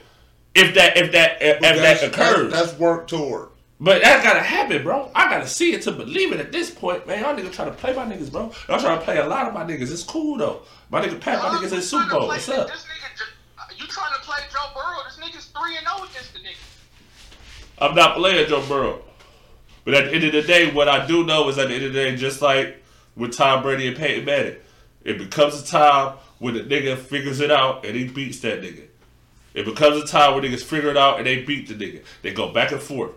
if that if that if, if That's, that occurs. that's, that's work toward. But that gotta happen, bro. I gotta see it to believe it at this point, man. Y'all niggas try to play my niggas, bro. Y'all trying to play a lot of my niggas. It's cool though. My nigga Pat, my niggas in Super Bowl. What's up? This nigga, uh, you trying to play Joe Burrow? This nigga's three and zero against the nigga. I'm not playing Joe Burrow. But at the end of the day, what I do know is at the end of the day, just like with Tom Brady and Peyton Manning, it becomes a time when the nigga figures it out and he beats that nigga. It becomes a time where niggas figure it out and they beat the nigga. They go back and forth.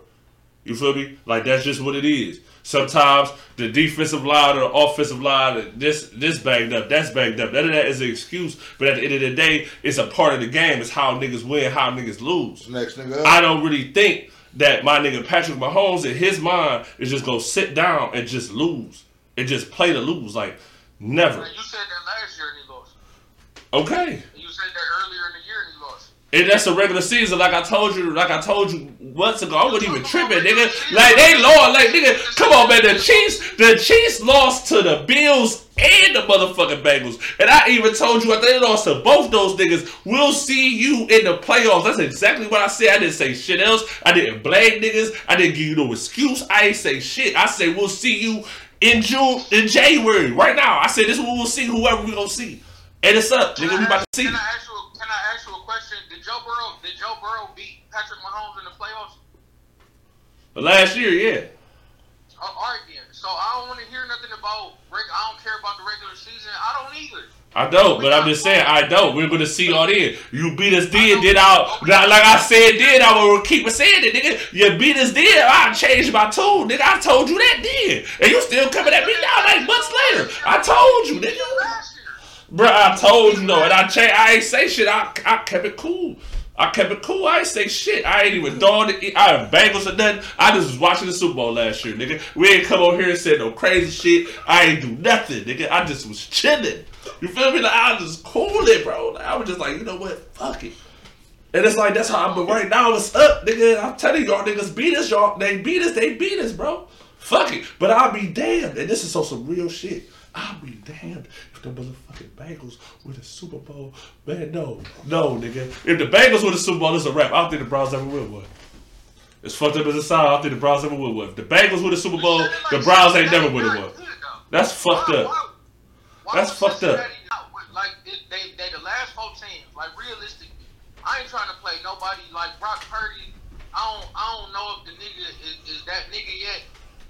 You feel me? Like that's just what it is. Sometimes the defensive line or the offensive line, this this banged up, that's banged up. None of that is an excuse. But at the end of the day, it's a part of the game. It's how niggas win, how niggas lose. Next nigga up. I don't really think that my nigga Patrick Mahomes in his mind is just gonna sit down and just lose and just play to lose. Like never. You said that last year and he lost. Okay. And you said that earlier in the year and that's a regular season, like I told you, like I told you months ago. I wasn't even tripping, nigga. Like they lost, like nigga. Come on, man. The Chiefs, the Chiefs lost to the Bills and the motherfucking Bengals. And I even told you after they lost to both those niggas, we'll see you in the playoffs. That's exactly what I said. I didn't say shit else. I didn't blame niggas. I didn't give you no excuse. I ain't say shit. I say we'll see you in June, in January. Right now, I said this is what we'll see. Whoever we gonna see, and it's up, nigga. We about to see. Question? Did Joe Burrow? Did Joe Burrow beat Patrick Mahomes in the playoffs? Last year, yeah. Oh, all right then. So I don't want to hear nothing about. I don't care about the regular season. I don't either. I don't, but I'm just saying I don't. We're gonna see all in. You beat us then, did I like like I said then, I will keep saying it, nigga. You beat us then, I changed my tune, nigga. I told you that then. And you still coming at me now like months later. I told you, nigga. Bruh, I told you though, and I I ain't say shit. I, I kept it cool. I kept it cool. I ain't say shit. I ain't even dawned it. I have Bengals or nothing. I just was watching the Super Bowl last year, nigga. We ain't come over here and said no crazy shit. I ain't do nothing, nigga. I just was chilling. You feel me? Like I was just cooling, bro. Like, I was just like, you know what? Fuck it. And it's like that's how I'm but right now. It's up, nigga. I'm telling y'all niggas beat us, y'all. They beat us, they beat us, bro. Fuck it. But I'll be damned. And this is so some real shit. I'll be damned the motherfucking Bengals win the Super Bowl. Man, no. No, nigga. If the Bengals win the Super Bowl, it's a wrap. I don't think the Browns ever will one. As fucked up as it sounds, I don't think the Browns ever will one. If the Bengals win the Super Bowl, the Browns ain't never win one. That's fucked up. That's fucked up. Like they, they, the last four teams. Like realistic, I ain't trying to play nobody like Brock Purdy. I don't I don't know if the nigga is, is that nigga yet.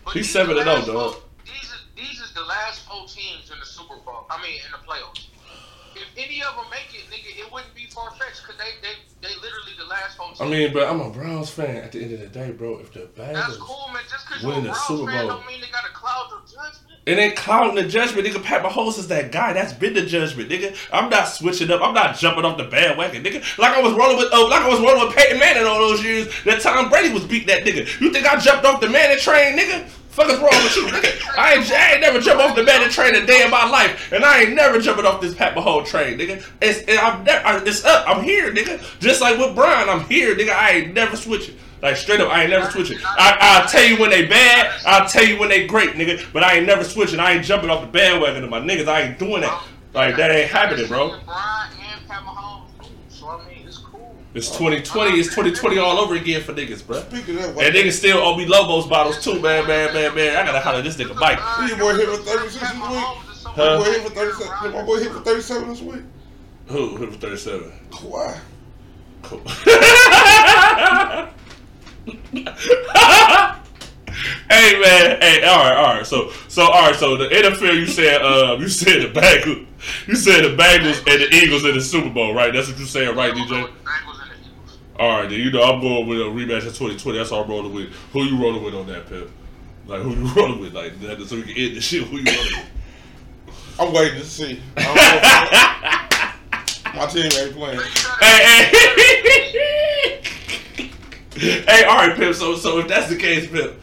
But He's 7 the and 0, dog. These is the last four teams in the Super Bowl. I mean in the playoffs. If any of them make it, nigga, it wouldn't be far fetched because they, they they literally the last four teams. I mean, but I'm a Browns fan at the end of the day, bro. If the bad That's cool, man. Just because you're a the Browns Super fan Bowl. don't mean they got a cloud of judgment. It ain't clouding the judgment, nigga. Pat Mahomes is that guy. That's been the judgment, nigga. I'm not switching up. I'm not jumping off the bandwagon, nigga. Like I was rolling with, oh, like I was rolling with Peyton Manning all those years that Tom Brady was beating that nigga. You think I jumped off the Manning train, nigga? Fuck is wrong with you, nigga? I ain't, I ain't never jump off the Manning train a day in my life, and I ain't never jumping off this Pat Mahomes train, nigga. It's, I'm never, it's up. I'm here, nigga. Just like with Brian, I'm here, nigga. I ain't never switching. Like straight up, I ain't never switching. I, I'll tell you when they bad. I'll tell you when they great, nigga. But I ain't never switching. I ain't jumping off the bandwagon of my niggas. I ain't doing that. Like that ain't happening, bro. It's 2020. It's 2020 all over again for niggas, bro. Speaking of that, And niggas still owe me Lobos bottles too, man, man, man, man. I gotta holler this nigga Mike. Who your boy hit for 36 this week? Huh? my boy hit for 37. My boy hit for 37 this week. Who? Who was 37? Why? Cool. hey man, hey, all right, all right. So, so all right. So the NFL, you said, uh, you said the Bengals, you said the Bengals and the Eagles in the Super Bowl, right? That's what you're saying, right, DJ? Bengals and the Eagles. All right, then you know I'm going with a rematch of 2020. That's all I'm rolling with. Who you rolling with on that, Pip? Like who you <laughs> rolling with? Like that, so we can end the shit. Who you rolling with? I'm waiting to see. <laughs> My team ain't playing. hey, hey. <laughs> hey, all right, Pip. So, so if that's the case, Pip,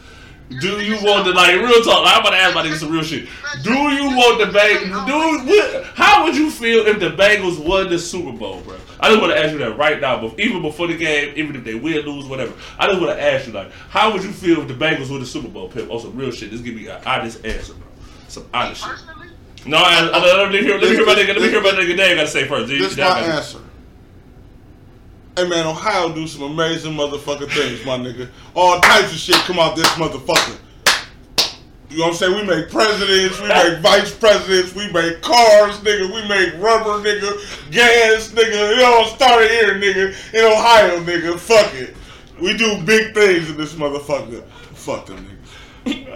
do you want to like real talk? Like, I'm about to ask about niggas some real shit. Do you want the Bengals? Do what, how would you feel if the Bengals won the Super Bowl, bro? I just want to ask you that right now, but even before the game, even if they win, lose, whatever. I just want to ask you like, how would you feel if the Bengals won the Super Bowl, Pip? On some real shit. Just give me an honest answer, bro. Some honest shit. No, I, I, let me hear. Let me hear about nigga. Let me hear about nigga. They gotta say first. This is Now I my answer. Hey man, Ohio do some amazing motherfucking things, my nigga. All types of shit come out this motherfucker. You know what I'm saying? We make presidents, we make vice presidents, we make cars, nigga, we make rubber, nigga, gas, nigga. It all started here, nigga, in Ohio, nigga. Fuck it. We do big things in this motherfucker. Fuck them niggas.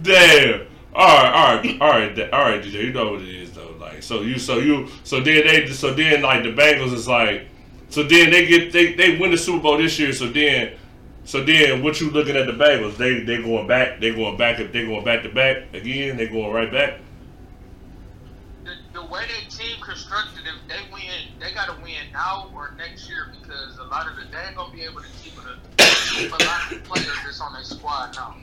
<laughs> Damn. All right, all right, all right, all right, DJ. You know what it is though. Like, so you, so you, so then they, so then like the Bengals is like, so then they get they they win the Super Bowl this year. So then, so then what you looking at the Bengals? They they going back. They going back. They going back to back again. They going right back. the, way their team constructed, if they win, they gotta win now or next year because a lot of the they ain't gonna be able to keep a, keep a lot of players that's on their squad now.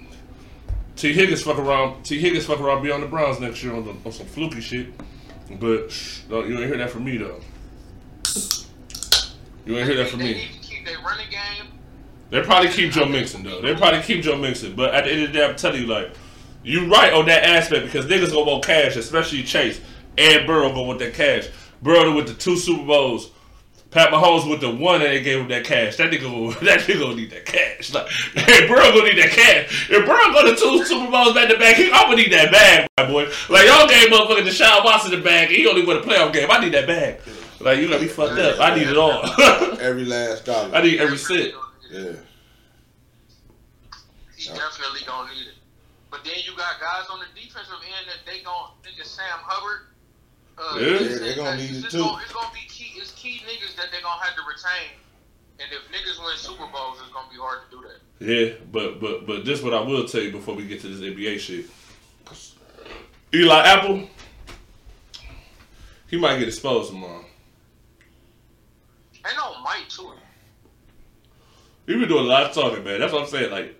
Tee Higgins fuck around. Tee Higgins fuck around. Be on the Browns next year on, the, on some fluky shit. But shh, no, you ain't hear that from me though. You ain't hear that from me. need to keep their running game. They probably keep Joe Mixon though. They probably keep Joe Mixon. But at the end of the day, I'm telling you, like, you right on that aspect because niggas gonna want cash, especially Chase and Burrow gonna want that cash. Burrow with the two Super Bowls. Pat Mahomes with the one and they gave him that cash. That nigga, gonna- <laughs> that nigga gonna need that cash. Like, <laughs> hey, Burrow gonna need that cash. If Burrow go to two Super Bowls back to back, he, I'm gonna need that bag, my boy. Like y'all gave motherfucking Deshaun Watson the bag, and he only won a playoff game. I need that bag. Like you got me fucked up. I need it all. <laughs> Every last dollar. I need every cent. Yeah. He definitely gonna need it. But then you got guys on the defensive end that they gon' nigga Sam Hubbard. Uh, Yeah. Yeah, they gonna need it just too. Gonna, it's gonna be key. It's key niggas that they're gonna have to retain. And if niggas win Super Bowls, it's gonna be hard to do that. Yeah, but but but this what I will tell you before we get to this NBA shit. Eli Apple, he might get exposed tomorrow. Ain't no might to it. He been doing a lot of talking, man. That's what I'm saying. Like,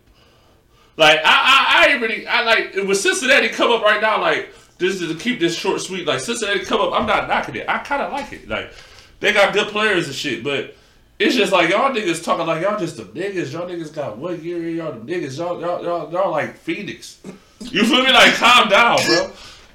like I I, I ain't really I like with Cincinnati come up right now. Like this is to keep this short sweet. Like Cincinnati come up, I'm not knocking it. I kind of like it. Like they got good players and shit, but. It's just like y'all niggas talking like y'all just the niggas. Y'all niggas got one year in y'all the niggas. Y'all y'all y'all, y'all like Phoenix. You feel me? Like calm down, bro.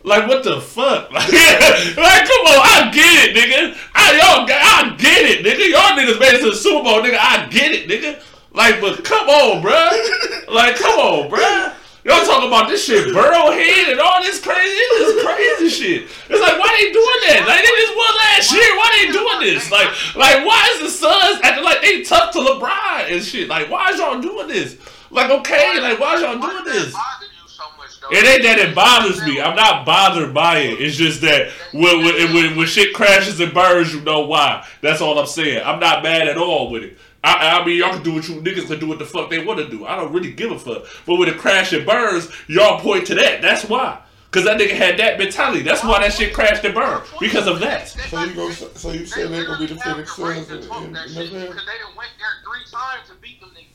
Like what the fuck? Like, <laughs> like come on, I get it, nigga. I y'all, I get it, nigga. Y'all niggas made it to the Super Bowl, nigga. I get it, nigga. Like, but come on, bruh. Like, come on, bruh. Y'all talking about this shit, Burrowhead and all this crazy, this crazy shit. It's like, why they doing that? Like, they just won last year. Why they doing this? Like, like, why is the Suns acting like they tough to LeBron and shit? Like, why is y'all doing this? Like, okay, like, why is y'all doing this? that bother you so much, though? It ain't that it bothers me. I'm not bothered by it. It's just that when when, when, when shit crashes and burns, you know why. That's all I'm saying. I'm not mad at all with it. I, I mean, y'all can do what you niggas can do what the fuck they want to do. I don't really give a fuck. But when it crash and burns, y'all point to that. That's why. Cause that nigga had that mentality. That's why that shit crashed and burned. Because of that. So you go. So you said they gonna be the Phoenix Suns Because they done went there three times and beat them niggas.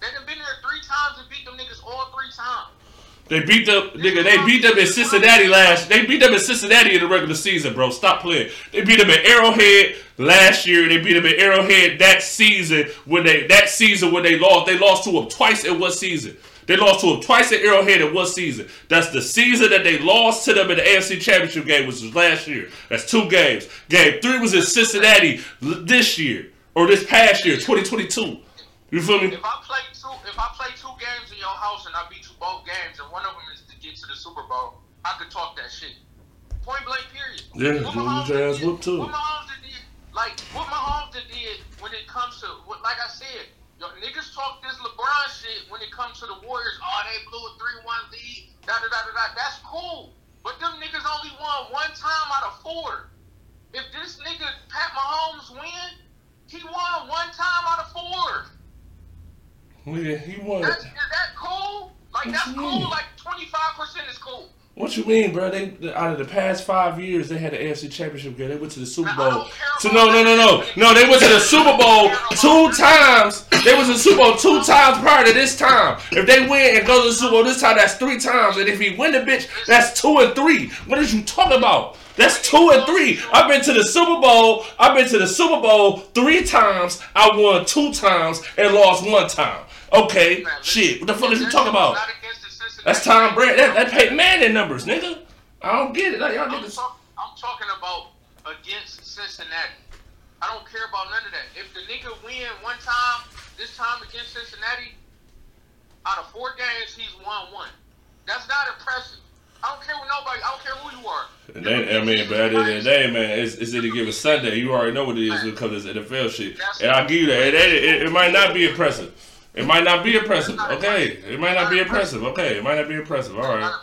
They done been there three times and beat them niggas all three times. They beat them, nigga. They beat them in Cincinnati last. They beat them in Cincinnati in the regular season, bro. Stop playing. They beat them at Arrowhead last year. They beat them at Arrowhead that season when they that season when they lost. They lost to them twice in one season. They lost to them twice at Arrowhead in one season. That's the season that they lost to them in the AFC Championship game, which was last year. That's two games. Game three was in Cincinnati this year or this past year, 2022. You feel me? If I play two, if I play two games in your house and I beat both games, and one of them is to get to the Super Bowl, I could talk that shit. Point blank, period. Yeah, What you Mahomes get your ass whooped too. What Mahomes did, like what Mahomes did when it comes to, what, like I said, yo, niggas talk this LeBron shit when it comes to the Warriors. Oh, they blew a three-one lead. Da da da da da. That's cool, but them niggas only won one time out of four. If this nigga Pat Mahomes win, he won one time out of four. Yeah, he won. That's, is that cool? Like that's cool. Like twenty five percent is cool. What you mean, bro? They out of the past five years, they had the AFC Championship game. They went to the Super Bowl. don't So no, no, no, no, no. They went to the Super Bowl two times. They was in the Super Bowl two times prior to this time. If they win and go to the Super Bowl this time, that's three times. And if he win the bitch, that's two and three. What is you talking about? That's two and three. I've been to the Super Bowl. I've been to the Super Bowl three times. I won two times and lost one time. Okay, Man, shit. What the fuck is you talking about? not against the Cincinnati That's Tom Brady. That, that. Peyton Manning numbers, nigga. I don't get it. Like, y'all I'm, niggas. talk, I'm talking about against Cincinnati. I don't care about none of that. If the nigga win one time, this time against Cincinnati, out of four games, he's won one. That's not impressive. I don't care what nobody. I don't care who you are. And they, I mean, but at the end of the day, man, it's, it's any given Sunday. You already know what it is when it comes to NFL shit. And I'll give you that. It, it, it, it might not be impressive. It might not be impressive. Okay. It might not be impressive. Okay. It might not be impressive. All right.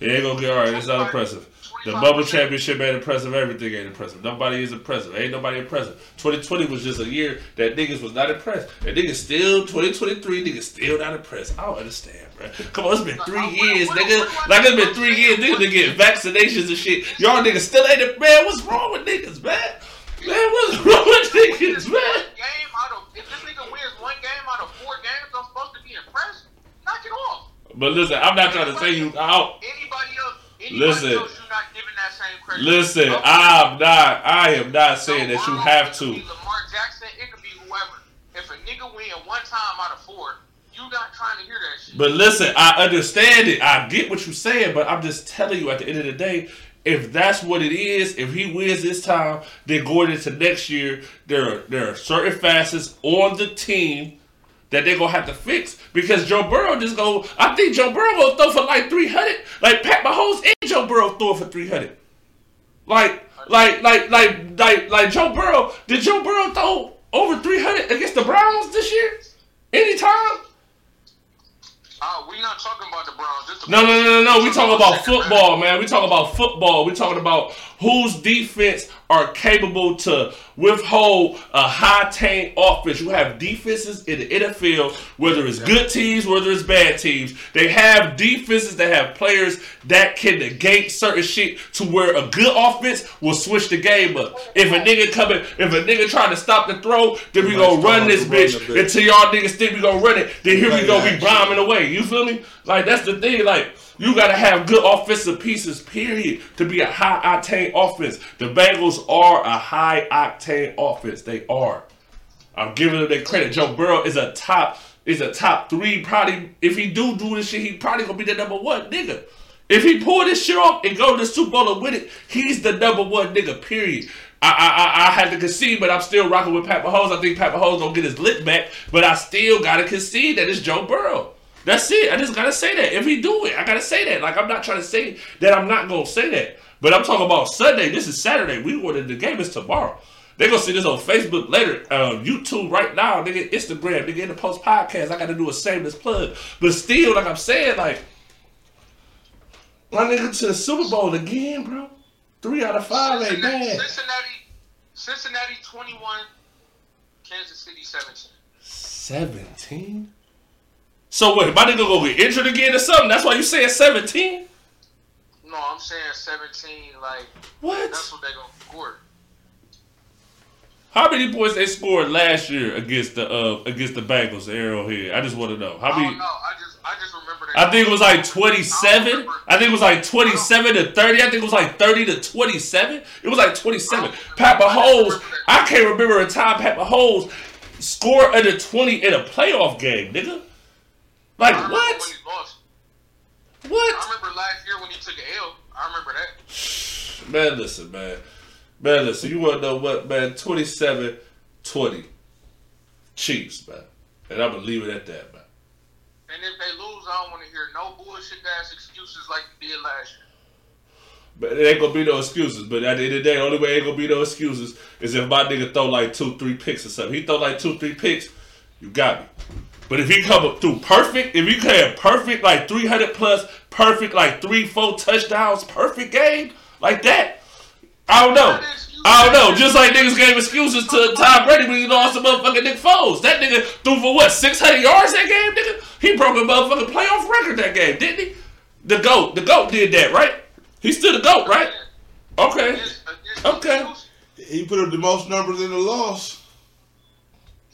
It ain't gonna get all right. It's not impressive. The bubble championship ain't impressive. Everything ain't impressive. Nobody is impressive. Ain't nobody impressive. 2020 was just a year that niggas was not impressed. And niggas still 2023 niggas still not impressed. I don't understand, bro. Come on, it's been three years, nigga. Like it's been three years, niggas to get vaccinations and shit. Y'all niggas still ain't impressed, man. What's wrong with niggas, man? Man, what's <laughs> wrong with niggas, man? But listen, I'm not trying to say you out. Anybody else? Anybody Listen. else, you're not giving that same credit. Listen, Okay. I'm not. I am not saying that you have to. Lamar Jackson, it could be whoever. If a nigga win one time out of four, you not trying to hear that shit. But listen, I understand it. I get what you're saying, but I'm just telling you at the end of the day, if that's what it is, if he wins this time, then going into next year, there are there are certain facets on the team that they're gonna have to fix because Joe Burrow just go. I think Joe Burrow gonna throw for like 300. Like Pat Mahomes and Joe Burrow throw for 300. Like like like like like like Joe Burrow. Did Joe Burrow throw over 300 against the Browns this year? Anytime? Uh, we not talking about the Browns. The No, no, no, no, no. We talking about football, man. We talking about football. We talking about whose defense are capable to withhold a high-taint offense. You have defenses in the NFL, whether it's good teams, whether it's bad teams. They have defenses that have players that can negate certain shit to where a good offense will switch the game up. If a nigga coming, if a nigga trying to stop the throw, then we gonna run this bitch until y'all niggas think we gonna run it. Then here we go, we bombing away. You feel me? Like that's the thing. Like you gotta have good offensive pieces, period, to be a high octane offense. The Bengals are a high octane offense. They are. I'm giving them their credit. Joe Burrow is a top is a top three. Probably if he do do this shit, he probably gonna be the number one nigga. If he pull this shit off and go to the Super Bowl and win it, he's the number one nigga. Period. I I I, I had to concede, but I'm still rocking with Pat Mahomes. I think Pat Mahomes gonna get his lick back, but I still gotta concede that it's Joe Burrow. That's it. I just gotta say that. If he do it, I gotta say that. Like I'm not trying to say that I'm not gonna say that. But I'm talking about Sunday. This is Saturday. We ordered the game is tomorrow. They gonna see this on Facebook later, uh, YouTube right now, nigga, Instagram, nigga, in the post podcast. I gotta do a shameless plug. But still, like I'm saying, like my nigga to the Super Bowl again, bro. Three out of five ain't Cincinnati, bad. Cincinnati, Cincinnati 21, Kansas City 17. Seventeen. So what? My nigga gonna get injured again or something? That's why you saying seventeen? No, I'm saying 17. Like What? that's what they gonna score. How many points they scored last year against the uh against the Bengals, Arrowhead? I just want to know how I many. don't know. I just I just remember that. I think it was like 27. I think it was like 27 to 30. I think it was like 30 to 27. It was like 27. Pat Mahomes, I can't remember a time Pat Mahomes scored under 20 in a playoff game, nigga. Like, what? lost. I remember last year when he took an L. I remember that. <sighs> Man, listen, man. Man, listen, you want to know what, man? 27 20. Chiefs, man. And I'm going to leave it at that, man. And if they lose, I don't want to hear no bullshit ass excuses like you did last year. But it ain't gonna be no excuses. But at the end of the day, the only way ain't gonna be no excuses is if my nigga throw like two, three picks or something. He throw like two, three picks, you got me. But if he come up through perfect, if you can have perfect like 300 plus, perfect like three, four touchdowns, perfect game like that, I don't know. I don't know. Just like niggas gave excuses to Tom Brady when he lost to motherfucking Nick Foles. That nigga threw for what, 600 yards that game, nigga? He broke a motherfucking playoff record that game, didn't he? The GOAT. The GOAT did that, right? He's still the GOAT, right? Okay. Against- against Okay. He put up the most numbers in the loss.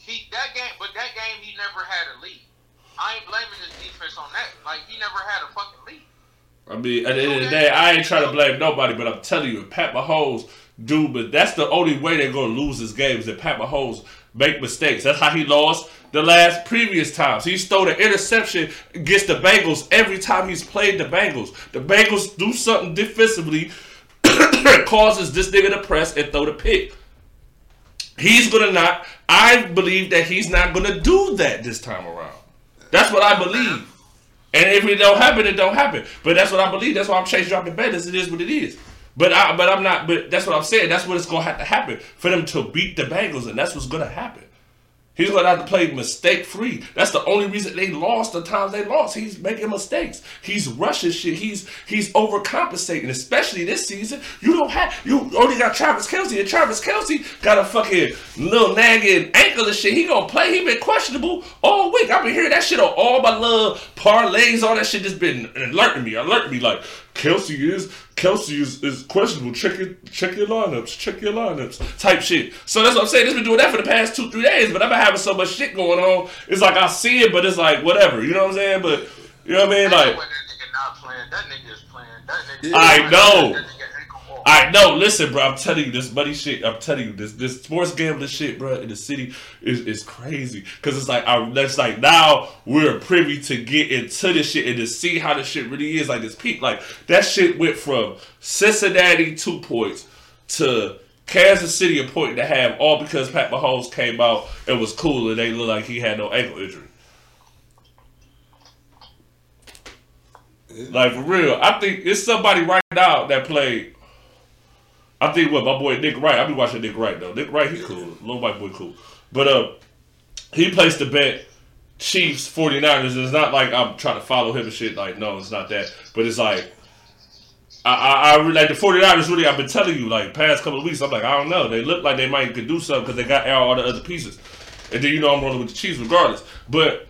He that game, but that game he never had a lead. I ain't blaming his defense on that. Like he never had a fucking lead. I mean, at the end of the day, I ain't trying to blame nobody, but I'm telling you, Pat Mahomes do, but that's the only way they're going to lose this game is if Pat Mahomes make mistakes. That's how he lost the last previous times. He stole an interception against the Bengals every time he's played the Bengals. The Bengals do something defensively <coughs> causes this nigga to press and throw the pick. He's gonna not. I believe that he's not gonna do that this time around. That's what I believe. And if it don't happen, it don't happen. But that's what I believe. That's why I'm chase dropping banners. It is what it is. But I, but I'm not. But that's what I'm saying. That's what it's gonna have to happen for them to beat the Bengals, and that's what's gonna happen. He's gonna have to play mistake free. That's the only reason they lost the times they lost. He's making mistakes. He's rushing shit. He's he's overcompensating, especially this season. You don't have you only got Travis Kelce, and Travis Kelce got a fucking little nagging ankle and shit. He gonna play. He been questionable all week. I've been hearing that shit on all my little parlays. All that shit just been alerting me, alerting me like Kelce is Kelce is, is questionable. Check your check your lineups. Check your lineups. Type shit. So that's what I'm saying. It's been doing that for the past two three days. But I've been having so much shit going on. It's like I see it, but it's like whatever. You know what I'm saying? But You know what I mean? Like, way that nigga not playing. That nigga is playing. That nigga. I know. I know. Listen, bro. I'm telling you this money shit. I'm telling you this this sports gambling shit, bro. In the city is is crazy because it's like I that's like now we're privy to get into this shit and to see how this shit really is. Like this peak, like that shit went from Cincinnati two points to Kansas City a point and a half, all because Pat Mahomes came out and was cool and they looked like he had no ankle injury. Like for real, I think it's somebody right now that played. I think what my boy Nick Wright. I be watching Nick Wright though. Nick Wright, he cool. Little white boy, cool. But uh, he placed the bet Chiefs 49ers. It's not like I'm trying to follow him and shit. Like no, it's not that. But it's like I, I, I like the 49ers. Really, I've been telling you like past couple of weeks. I'm like I don't know. They look like they might could do something because they got all the other pieces. And then you know I'm rolling with the Chiefs regardless. But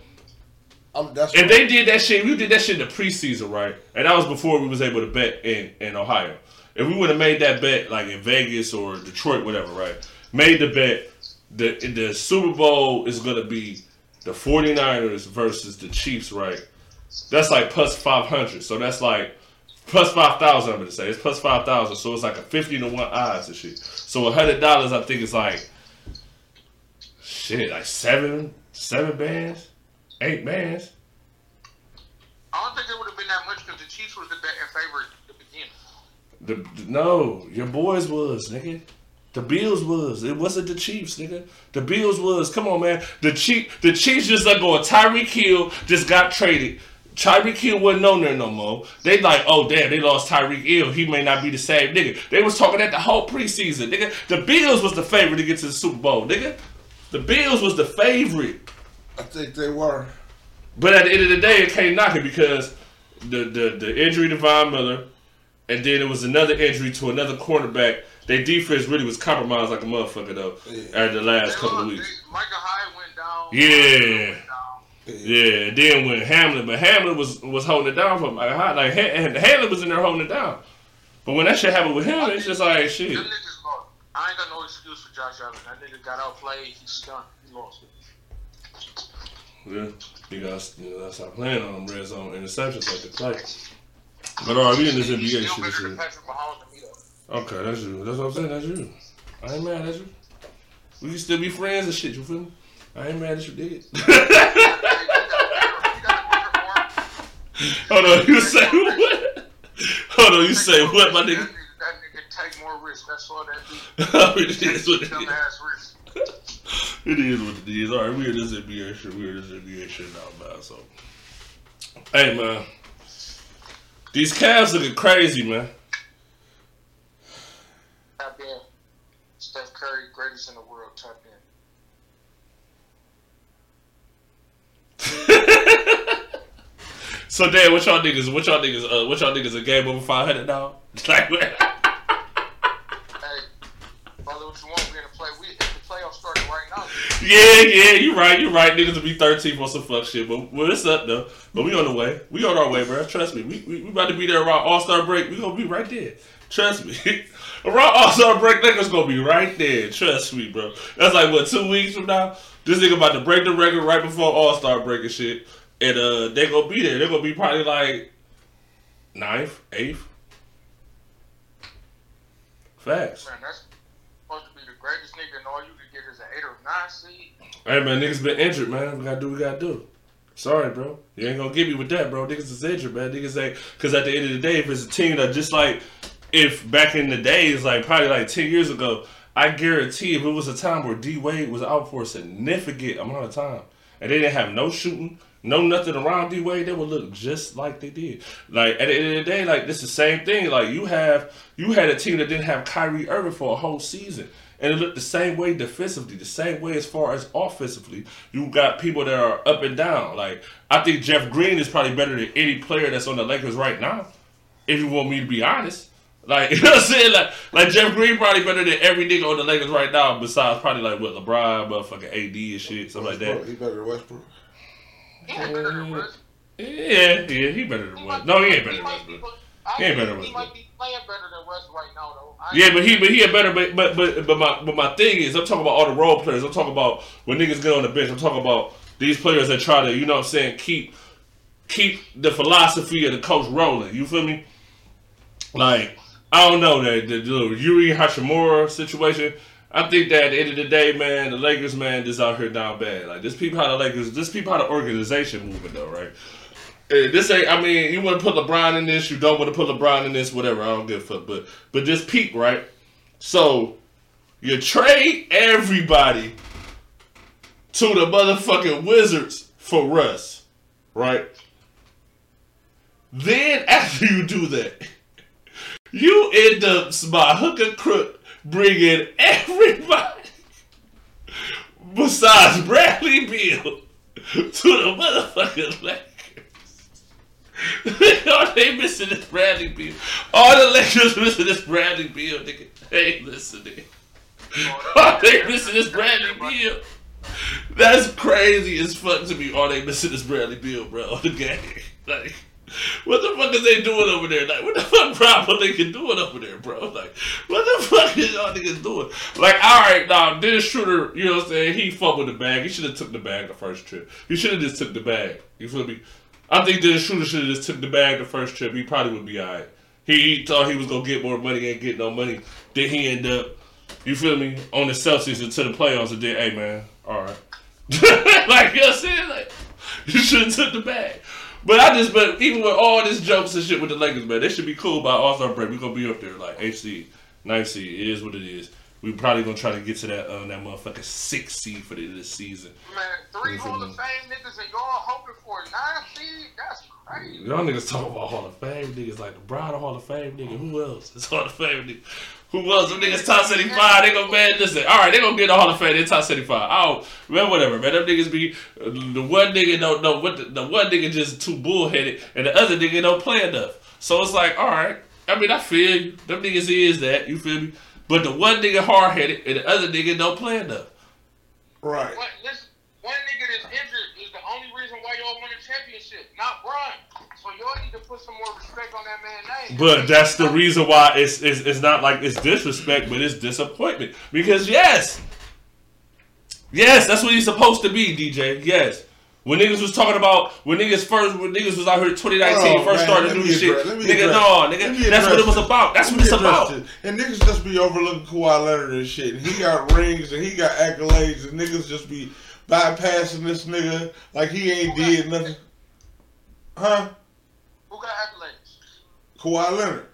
I'm, that's and they did that shit. We did that shit in the preseason, right? And that was before we was able to bet in in Ohio. If we would have made that bet like in Vegas or Detroit, whatever, right? Made the bet the the Super Bowl is gonna be the 49ers versus the Chiefs, right? That's like plus five hundred. So that's like plus five thousand. I'm gonna say it's plus five thousand. So it's like a fifty to one odds and shit. So hundred dollars, I think, is like shit, like seven seven bands, eight bands. I don't think it would have been that much because the Chiefs was the at the beginning. The, no, your boys was, nigga. The Bills was. It wasn't the Chiefs, nigga. The Bills was. Come on, man. The Chief, the Chiefs just let go of Tyreek Hill. Just got traded. Tyreek Hill wasn't on there no more. They like, oh damn, they lost Tyreek Hill. He may not be the same nigga. They was talking that the whole preseason, nigga. The Bills was the favorite to get to the Super Bowl, nigga. The Bills was the favorite. I think they were. But at the end of the day, it can't knock it because the the, the injury to Von Miller, and then it was another injury to another cornerback. Their defense really was compromised like a motherfucker though Yeah. at the last They couple of weeks. they- Micah Hyde went down. Yeah. Went down. Yeah, and then when Hamlin, but Hamlin was was holding it down for him. Like, how- like and Hamlin was in there holding it down. But when that shit happened with him, it's just like shit. Them niggas lost. I ain't got no excuse for Josh Allen. That nigga got outplayed. He's stunned. He lost it. Yeah, you guys, you know, that's how playing on them red zone interceptions like the play. But right, we in this NBA shit. still and better shit. than Patrick Mahomes to me though. Okay, that's you. That's what I'm saying. That's you. I ain't mad at you. We can still be friends and shit. You feel me? I ain't mad at you, dig it. Hey, he got a bigger- he got a bigger arm. Hold on, you say <laughs> what? Hold on, you say what, my nigga? that nigga take more risk. That's all that do. <laughs> it is what it is. It is what it is. All right, we in this NBA shit. We in this NBA shit now, man. So, hey, man, these Cavs looking crazy, man. Tap in. Steph Curry, greatest in the world. Tap in. <laughs> So, Dan, what y'all niggas? What y'all niggas? Uh, what y'all niggas? A game over five hundred now? <laughs> Like, what? Hey, brother, what you want? We in the play. Right now. Yeah, yeah, you right, you right. Niggas will be 13 for some fuck shit, but well, it's up though. But we on the way. We on our way, bro. Trust me. We we, we about to be there around All Star break. We gonna be right there. Trust me. <laughs> around All Star break, niggas gonna be right there. Trust me, bro. That's like what two weeks from now. This nigga about to break the record right before All Star break and shit, and uh, they gonna be there. They gonna be probably like ninth, eighth. Facts. Man, that's supposed to be the greatest nigga, and all you Hey man, niggas been injured, man. We gotta do what we gotta do. Sorry, bro. You ain't gonna get me with that, bro. Niggas is injured, man. Niggas ain't because at the end of the day, if it's a team that just like if back in the days, like probably like ten years ago, I guarantee if it was a time where D Wade was out for a significant amount of time and they didn't have no shooting, no nothing around D Wade, they would look just like they did. Like at the end of the day, like this is the same thing. Like you have you had a team that didn't have Kyrie Irving for a whole season. And it looked the same way defensively, the same way as far as offensively. You got people that are up and down. Like I think Jeff Green is probably better than any player that's on the Lakers right now. If you want me to be honest. Like <laughs> you know what I'm saying? Like like Jeff Green probably better than every nigga on the Lakers right now, besides probably like what LeBron, motherfucking AD and shit, something like that. He better than Westbrook. He better than Russ. Yeah, yeah, he better than West. No, he ain't better than might Westbrook. He ain't better think than He might be playing better than Russ right now, though. I Yeah, but he but he a better but but but but my but my thing is I'm talking about all the role players. I'm talking about when niggas get on the bench. I'm talking about these players that try to, you know what I'm saying, keep keep the philosophy of the coach rolling. You feel me? Like I don't know that the, the Rui Hachimura situation. I think that at the end of the day, man, the Lakers, man, just out here down bad. Like this people how the Lakers, this people how the organization moving though, right? This ain't. I mean, you want to put LeBron in this, you don't want to put LeBron in this, whatever. I don't give a fuck. But but this peak, right? So you trade everybody to the motherfucking Wizards for Russ, right? Then <laughs> after you do that, you end up by hook and crook bringing everybody <laughs> besides Bradley Beal <laughs> to the motherfucking. <laughs> All they missing is Bradley Beal. All the Lakers missing is Bradley Beal, nigga. Hey, listen, nigga. <laughs> All they missing is Bradley Beal. That's crazy as fuck to me. All they missing is Bradley Beal, bro, the game. <laughs> Like, what the fuck is they doing over there? Like, what the fuck problem they can doing over there, bro? Like, what the fuck is y'all niggas doing? Like, all right, now this shooter, you know what I'm saying? He fumbled the bag. He should have took the bag the first trip. He should have just took the bag. You feel me? I think this shooter should have just took the bag the first trip. He probably would be alright. He thought he was gonna get more money, ain't get no money. Then he end up, you feel me, on the Celtics into the playoffs and then, hey man, all right. <laughs> like you know what I'm saying? Like you should have took the bag. But I just but even with all this jokes and shit with the Lakers, man, they should be cool by All Star break. We gonna be up there like HC, ninth seed. It is what it is. We probably gonna try to get to that um, that motherfucking six seed for the, this season. Man, three Hall of Fame niggas and y'all hoping for a nine seed? That's crazy. Y'all niggas talking about Hall of Fame niggas like the Bride Hall of Fame nigga. Who else? It's Hall of Fame nigga. Who else? Them niggas top 75. They gonna man, listen. All right, they gonna get the Hall of Fame. They top 75. Oh, man, whatever, man. Them niggas be the one nigga don't know what the, the one nigga just too bullheaded, and the other nigga don't play enough. So it's like, all right. I mean, I feel you. Them niggas is that. You feel me? But the one nigga hard headed, and the other nigga don't play enough. Right. But listen, one nigga that's injured is the only reason why y'all won a championship, not Brian. So y'all need to put some more respect on that man's name. But that's the reason why it's, it's it's not like it's disrespect, but it's disappointment. Because yes, yes, that's what he's supposed to be, DJ. Yes. When niggas was talking about when niggas first when niggas was out here 2019 Oh, first man, started let doing me shit, address- nigga, no, let nigga, that's what it was about. That's what it's about. it. And niggas just be overlooking Kawhi Leonard and shit. And he got rings and he got accolades and niggas just be bypassing this nigga like he ain't did nothing. Huh? Who got accolades? Kawhi Leonard.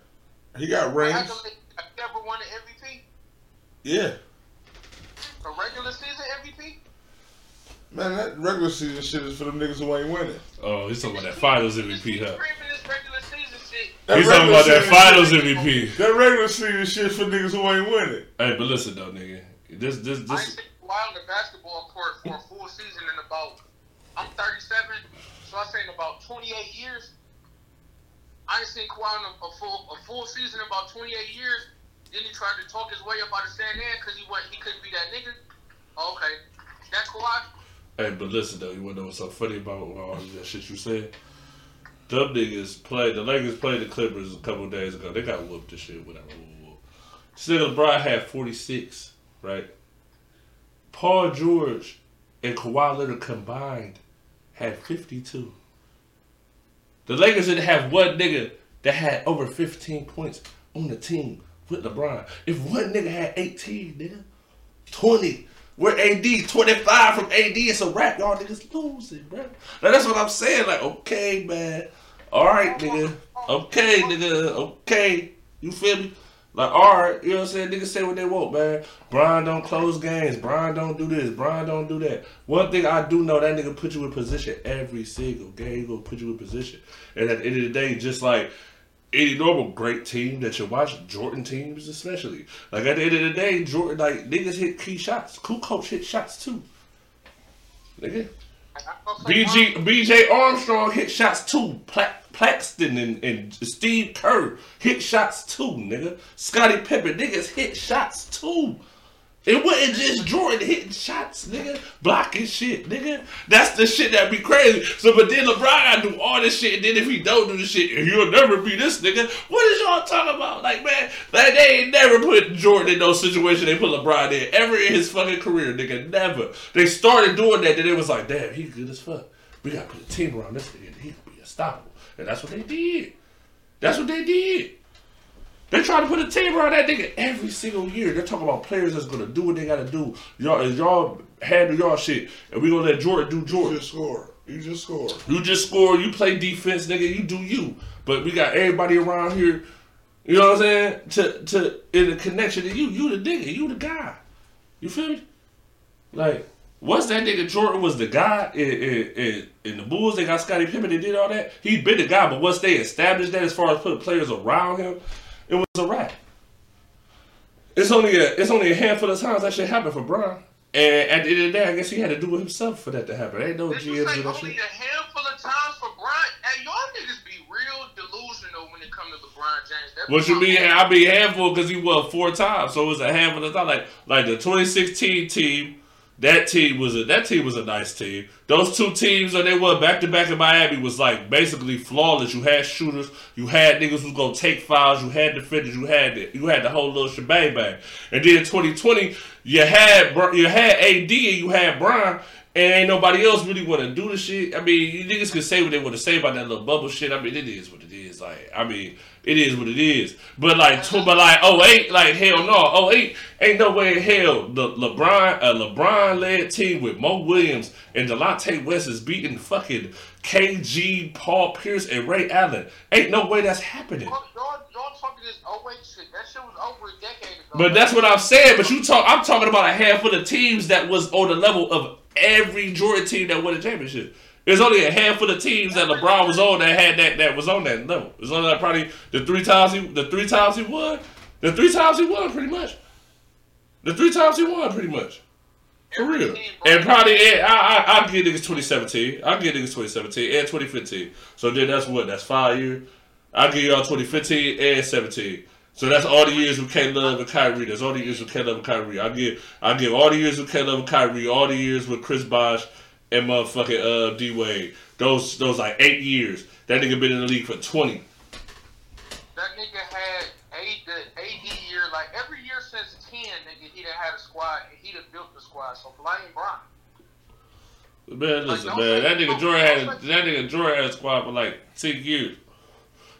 He got rings. Accolades. Have you ever won an MVP? Yeah. A regular season MVP? Man, that regular season shit is for them niggas who ain't winning. Oh, he's talking about that Finals MVP, huh? Screaming this regular season shit. That He's talking about that Finals shit- MVP. That regular season shit for niggas who ain't winning. Hey, but listen though, nigga, this this I ain't this. seen Kawhi on the basketball court for a full season in about, I'm 37, so I say in about 28 years. I ain't seen Kawhi on a, a full a full season in about 28 years. Then he tried to talk his way up out of San Diego because he went he couldn't be that nigga. Oh, okay, that Kawhi. Hey, but listen though, you wanna know what's so funny about all that shit you said? Them niggas played the Lakers played the Clippers a couple days ago. They got whooped and shit, whatever. whoop. Still, LeBron had forty six, right? Paul George and Kawhi Leonard combined had fifty two. The Lakers didn't have one nigga that had over fifteen points on the team with LeBron. If one nigga had eighteen, nigga, twenty. We're AD, 25 from AD. It's a wrap. Y'all niggas losing, bro. Now, that's what I'm saying. Like, okay, man. All right, nigga. Okay, nigga. Okay. You feel me? Like, all right. You know what I'm saying? Niggas say what they want, man. Brian don't close games. Brian don't do this. Brian don't do that. One thing I do know, that nigga put you in position every single game. He gonna put you in position. And at the end of the day, just like any normal great team that you watch, Jordan teams especially. Like at the end of the day, Jordan like niggas hit key shots. Kukoc hit shots too. Nigga. BG BJ Armstrong hit shots too. Pla- Plaxton and, and Steve Kerr hit shots too, nigga. Scottie Pippen, niggas hit shots too. It wasn't just Jordan hitting shots, nigga. Blocking shit, nigga. That's the shit that be crazy. So, but then LeBron gotta do all this shit, and then if he don't do the shit, he'll never be this nigga. What is y'all talking about? Like, man, like they ain't never put Jordan in those situations they put LeBron in ever in his fucking career, nigga. Never. They started doing that, then it was like, damn, he good as fuck. We gotta put a team around this nigga. He could be unstoppable. And that's what they did. That's what they did. They try to put a team around that nigga every single year. They're talking about players that's gonna do what they gotta do. Y'all, is y'all handle y'all shit, and we gonna let Jordan do You Jordan. just score. You just score. You just score, you play defense, nigga. You do you. But we got everybody around here. You know what I'm saying? To to in the connection to you. You the nigga. You the guy. You feel me? Like once that nigga Jordan was the guy in, in, in, in the Bulls, they got Scottie Pippen. They did all that. He been the guy, but once they established that, as far as putting players around him, it was a wrap. It's only a it's only a handful of times that shit happened for Bron. And at the end of the day, I guess he had to do it himself for that to happen. Ain't no Did you GMs say do that only shit. a handful of times for Bron? Hey, y'all niggas be real delusional when it comes to LeBron James. What you mean? I be handful because he won four times, so it was a handful of times. Like like the 2016 team, that team was a that team was a nice team. Those two teams that they won back to back in Miami was like basically flawless. You had shooters, you had niggas who's gonna take fouls, you had defenders, you had the, you had the whole little shebang bang. And then 2020, you had you had AD and you had Brian. And ain't nobody else really want to do the shit. I mean, you niggas can say what they want to say about that little bubble shit. I mean, it is what it is. Like, I mean, it is what it is. But like, tw- but like, oh eight, like hell no, oh eight, ain't no way in hell the LeBron, a LeBron led team with Mo Williams and Delonte West is beating fucking KG, Paul Pierce, and Ray Allen. Ain't no way that's happening. Y'all, y'all, talking this 08 shit. That shit was over a decade ago. But that's what I'm saying. But you talk, I'm talking about a handful of the teams that was on the level of every Jordan team that won a championship. There's only a handful of teams that LeBron was on that had that that was on that level. It's only like probably the three times he the three times he won, the three times he won pretty much. The three times he won pretty much. For real. And probably and I I I get niggas 2017. I get niggas 2017 and 2015. So then that's what? That's five years. I'll give y'all 2015 and 17. So that's all the years with K Love and Kyrie. That's all the years with K Love and Kyrie. I give I give all the years with K Love and Kyrie, all the years with Chris Bosh and motherfucking uh D Wade. Those those like eight years. That nigga been in the league for 20. That nigga had eight, the AD year, like every year since 10, nigga, he done had a squad and he done built the squad. So blame Bron. Man, listen, Like, man. That nigga Jordan had a, that nigga Jordan had a squad for like ten years.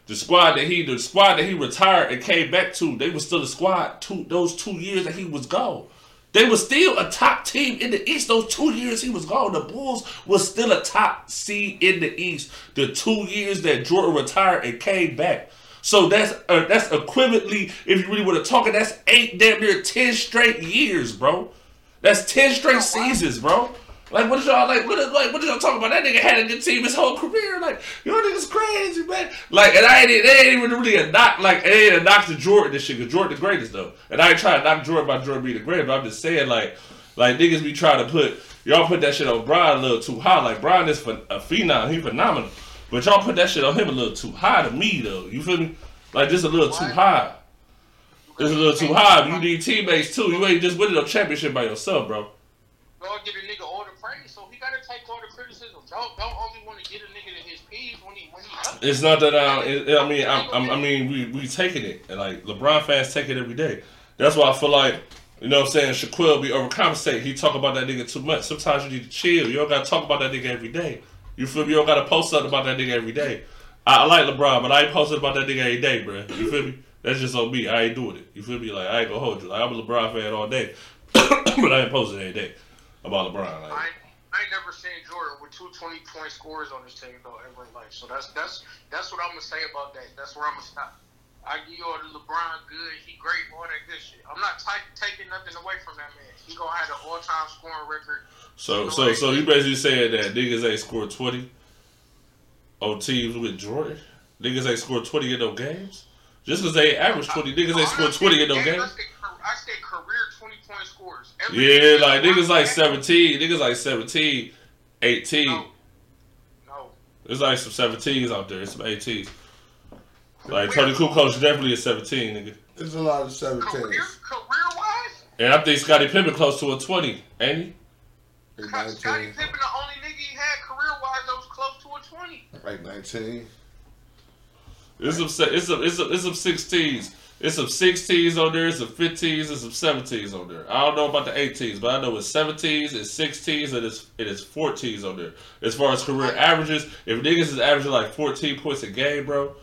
The squad that he the squad that he retired and came back to, they were still a squad two those two years that he was gone. They were still a top team in the East. Those two years he was gone, the Bulls was still a top seed in the East. The two years that Jordan retired and came back. So that's uh, that's equivalently, if you really want to talk it, that's eight damn near ten straight years, bro. That's ten straight seasons, bro. Like what is y'all like? What is like? What is y'all talking about? That nigga had a good team his whole career. Like y'all niggas crazy, man. Like and I ain't they ain't even really a knock. Like it ain't a knock to Jordan this shit. Cause Jordan the greatest though. And I ain't trying to knock Jordan by Jordan being the greatest. But I'm just saying like like niggas be trying to put y'all put that shit on Brian a little too high. Like Brian is phen- a phenom. He phenomenal. But y'all put that shit on him a little too high to me though. You feel me? Like just a little too high. It's a little too high. You need teammates too. You ain't just winning a championship by yourself, bro. Go give a nigga take all the criticism. Don't don't only want to get a nigga to his peas when he when he up. It's not that I. It, I mean, I'm, I'm, I mean, we we taking it, and like LeBron fans take it every day. That's why I feel like, you know, what I'm saying Shaquille be overcompensate. He talk about that nigga too much. Sometimes you need to chill. You don't gotta talk about that nigga every day. You feel me? You don't gotta post something about that nigga every day. I, I like LeBron, but I ain't posting about that nigga every day, bro. You feel me? That's just on me. I ain't doing it. You feel me? Like I ain't gonna hold you. Like I'm a LeBron fan all day, <coughs> but I ain't posting every day about LeBron. Like, I ain't, never seen Jordan with two 20 point scores on his team though ever in life. So that's that's that's what I'm gonna say about that. That's where I'm gonna stop. I give you all the LeBron good, he great, all that good shit. I'm not t- taking nothing away from that man. He gonna have the all time scoring record. So so so you basically saying that niggas ain't scored twenty on teams with Jordan? Niggas ain't scored twenty in no games? Just because they average twenty, niggas ain't scored twenty in no games, I games? said, car- I said career 20 point scores. Every Yeah, year, like niggas like seventeen, niggas like 17, 18. No. No. There's like some seventeens out there, some eighteens. Like Toni Kukoc definitely a seventeen, nigga. There's a lot of 17s. career wise, And I think Scottie Pippen close to a twenty, ain't he? Like Scottie Pippen, the only nigga he had career wise that was close to a 20. Like 19. It's some it's some it's some, it's some sixteens. It's some 16s on there, it's some 15s, and some 17s on there. I don't know about the 18s, but I know it's 17s, it's 16s, and it's it is 14s on there. As far as career averages, if niggas is averaging like 14 points a game, bro,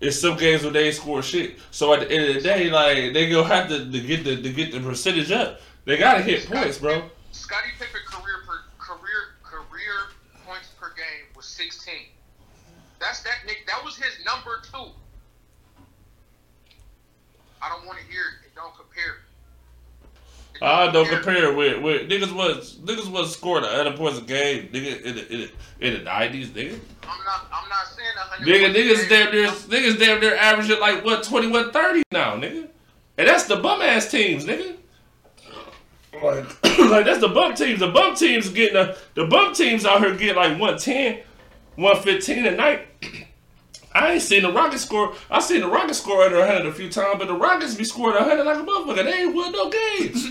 it's some games where they score shit. So at the end of the day, like they gonna have to, to get the to get the percentage up. They gotta hit points, bro. Scottie Pippen career per career career points per game was 16. That's that Nick. That was his number two. I don't want to hear it. It don't compare. It I don't compare with with niggas was niggas was scoring hundred points a game, nigga in the in the, in the nineties, nigga. I'm not. I'm not saying a hundred. Nigga, niggas game. damn near niggas damn near averaging like what 21 30 now, nigga. And that's the bum ass teams, nigga. Like, <coughs> like that's the bum teams. The bum teams getting a, the bum teams out here get like 110, 115 a night. <coughs> I ain't seen the Rockets score. I seen the Rockets score under 100 a few times, but the Rockets be scoring 100 like a motherfucker. They ain't won no games.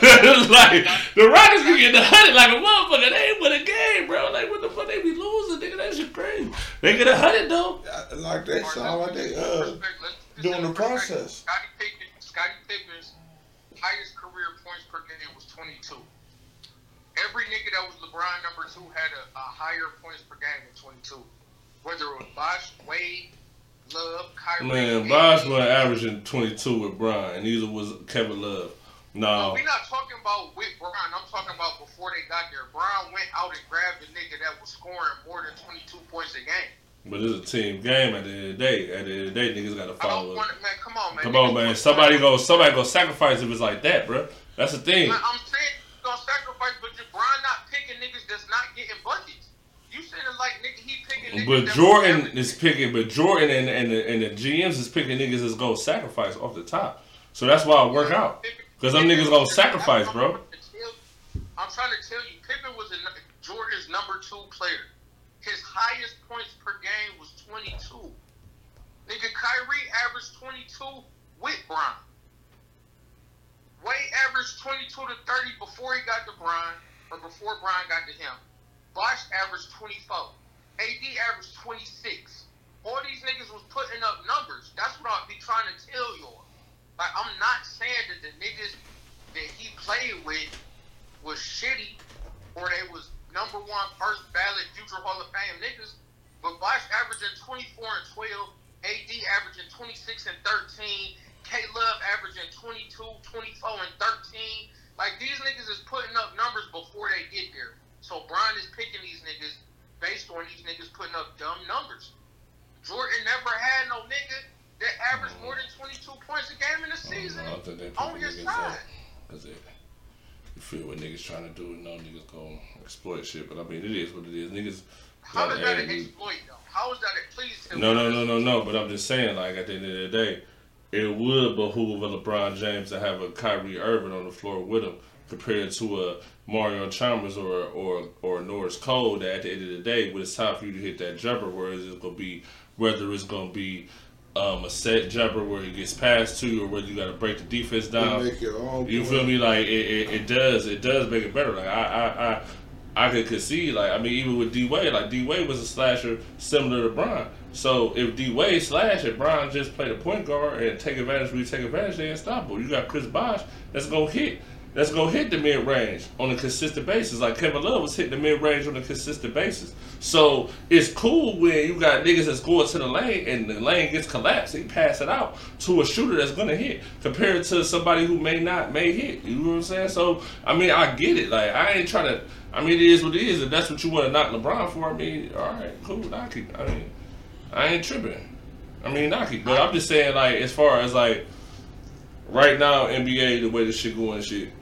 <laughs> like the Rockets be getting 100 like a motherfucker. They ain't win a game, bro. Like what the fuck they be losing, nigga? That shit crazy. They get 100 though. I- Like they sound like they uh doing the process. Scottie Pippen, Scottie Pippen's highest career points per game was 22. Every nigga that was LeBron number two had a, a higher points per game than 22. Whether it was Bosh, Wade, Love, Kyrie. Man. Bosh was averaging 22 with Brian. and Neither was Kevin Love. No. We're not talking about with Brian. I'm talking about before they got there. Brian went out and grabbed a nigga that was scoring more than 22 points a game. But it's a team game at the end of the day. At the end of the day, niggas gotta I don't follow it, man. Come on, man. Come on, man. Somebody go somebody go sacrifice if it's like that, bro. That's the thing. Man, I'm saying gonna sacrifice, but Brian not picking niggas that's not getting buckets. You saying it like nigga, he picking. But Jordan is picking but Jordan and, and the and the GMs is picking niggas that's gonna sacrifice off the top. So that's why it work out. Cause them niggas gonna sacrifice, bro. I'm trying to tell you, Pippen was a, Jordan's number two player. His highest points per game was 22. Nigga, Kyrie averaged 22 with Bron. Wade averaged 22 to 30 before he got to Bron, or before Bron got to him. Bosh averaged 24. AD averaged 26. All these niggas was putting up numbers. That's what I'll be trying to tell y'all. Like, I'm not saying that the niggas that he played with was shitty or they was number one first ballot future Hall of Fame niggas. But Bosh averaging 24 and 12, AD averaging 26 and 13, K Love averaging 22, 24 and 13. Like these niggas is putting up numbers before they get there. So Brian is picking these niggas based on these niggas putting up dumb numbers. Jordan never had no nigga that averaged more than 22 points a game in a season I don't on picking your niggas up. side. Cause they, you feel what niggas trying to do and no niggas gonna exploit shit. But I mean it is what it is. Niggas How gotta that an exploit though? How is that a please No, no, no, no, no. But I'm just saying, like at the end of the day, it would behoove a LeBron James to have a Kyrie Irving on the floor with him compared to a Mario Chalmers or or or Norris Cole. That at the end of the day, when it's time for you to hit that jumper, where it's gonna be, whether it's gonna be um, a set jumper where it gets passed to you, or whether you got to break the defense down. make your own. You feel me? Like it, it, it does. It does make it better. Like I, I, I, I could concede. Like I mean, even with D Wade, like D Wade was a slasher similar to Bron. So if D Wade slash and Bron just play the point guard and take advantage you take advantage, they unstoppable. You got Chris Bosh that's gonna hit. That's gonna hit the mid range on a consistent basis. Like Kevin Love was hitting the mid range on a consistent basis. So it's cool when you got niggas that's going to the lane and the lane gets collapsed. He pass it out to a shooter that's gonna hit compared to somebody who may not may hit. You know what I'm saying? So I mean, I get it. Like I ain't trying to. I mean, it is what it is. If that's what you want to knock LeBron for, I mean, all right, cool, knock it. I mean, I ain't tripping. I mean, knock it. But I'm just saying, like, as far as like right now, NBA, the way this shit going, shit.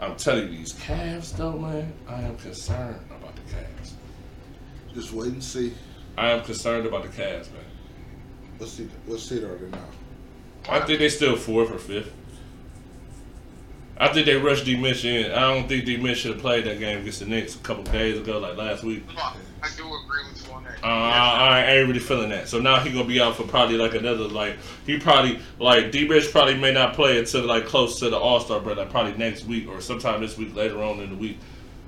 I'm telling you, these Cavs, though, man, I am concerned about the Cavs. Just wait and see. I am concerned about the Cavs, man. Let's see. Let's see are they now? I think they still fourth or fifth. I think they rushed D Mitch in. I don't think D Mitch should have played that game against the Knicks a couple days ago, like last week. I do agree with you on that. Uh, I, I ain't really feeling that. So now he gonna be out for probably like another like he probably like D Mitch probably may not play until like close to the All Star break, like probably next week or sometime this week later on in the week.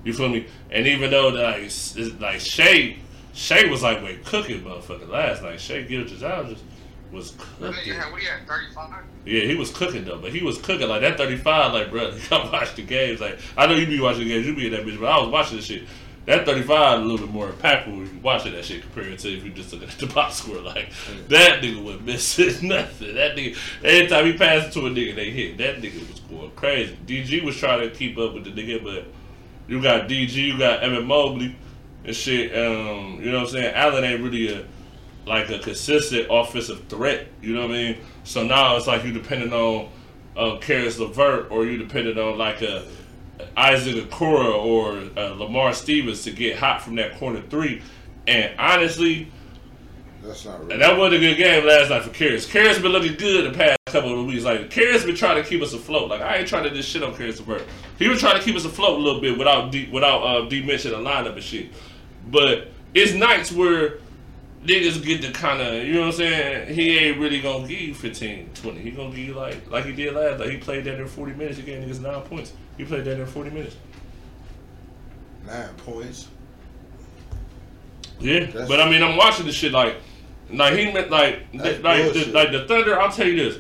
You feel me? And even though like it's, like Shai, Shai was like wait cooking motherfucker last night. Shai Gilgis Algis was What cooking. do you have? What do? Thirty five. Yeah, he was cooking though, but he was cooking like that 35. Like, bro, you <laughs> gotta watch the games. Like, I know you be watching the games, you be in that bitch, but I was watching this shit. That 35 a little bit more impactful when you watching that shit compared to if you just looking at the <laughs> box score. Like, that nigga was missing <laughs> nothing. That nigga, every time he passed it to a nigga, they hit. That nigga was going crazy. DG was trying to keep up with the nigga, but you got DG, you got Evan Mobley and shit. Um, you know what I'm saying? Allen ain't really a like a consistent offensive threat. You know what I mean? So now it's like you depending on uh, Caris LeVert or you depending on like a Isaac Okoro or uh, Lamar Stevens to get hot from that corner three. And honestly, That's not and that wasn't a good game last night for Caris. Caris has been looking good the past couple of weeks. Like Caris been trying to keep us afloat. Like I ain't trying to just shit on Caris LeVert. He was trying to keep us afloat a little bit without D, without uh, D mentioning the lineup and shit. But it's nights where niggas get to kind of, you know what I'm saying? He ain't really gonna give you 15, 20. He gonna give you like like he did last. Like he played that in 40 minutes. He gave niggas nine points. He played that in 40 minutes. Nine points. Yeah, That's- but I mean, I'm watching this shit like, like he meant like, th- like, the, like the Thunder. I'll tell you this: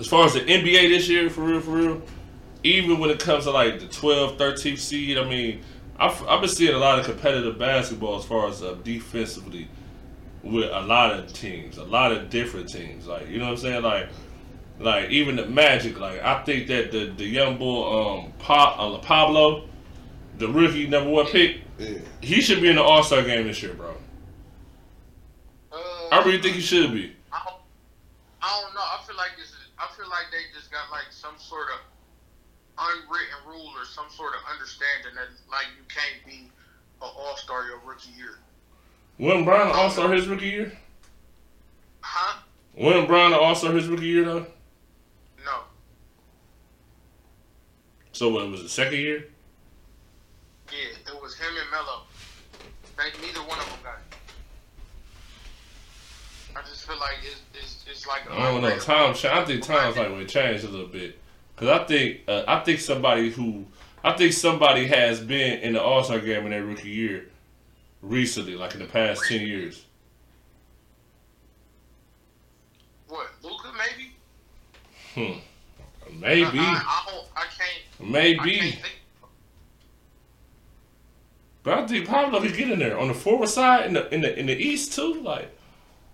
as far as the NBA this year, for real, for real, even when it comes to like the 12, 13th seed, I mean, I've, I've been seeing a lot of competitive basketball as far as uh, defensively with a lot of teams, a lot of different teams. Like, you know what I'm saying? Like, like even the Magic. Like, I think that the the young boy um, pa- uh, Paolo, the rookie number one pick Yeah. he should be in the All Star game this year, bro. Uh, I really think he should be. I don't, I don't know. I feel like it's. I feel like they just got like some sort of unwritten rule or some sort of understanding that like you can't be an All Star your rookie year. Wasn't Brown an um, All Star his rookie year? Huh? Wasn't Brown an All Star his rookie year though? No. So what was it second year? Yeah, it was him and Melo. They, neither one of them got it. I just feel like it's it's, it's like a I don't know. Time, I think times like would change a little bit. Cause I think uh, I think somebody who I think somebody has been in the All Star game in their rookie year recently, like in the past ten years. What Luka maybe? Hmm. Maybe, I, I, I don't. I can't. I maybe. can't think. But I think Paolo could get in there on the forward side in the in the in the East too. Like,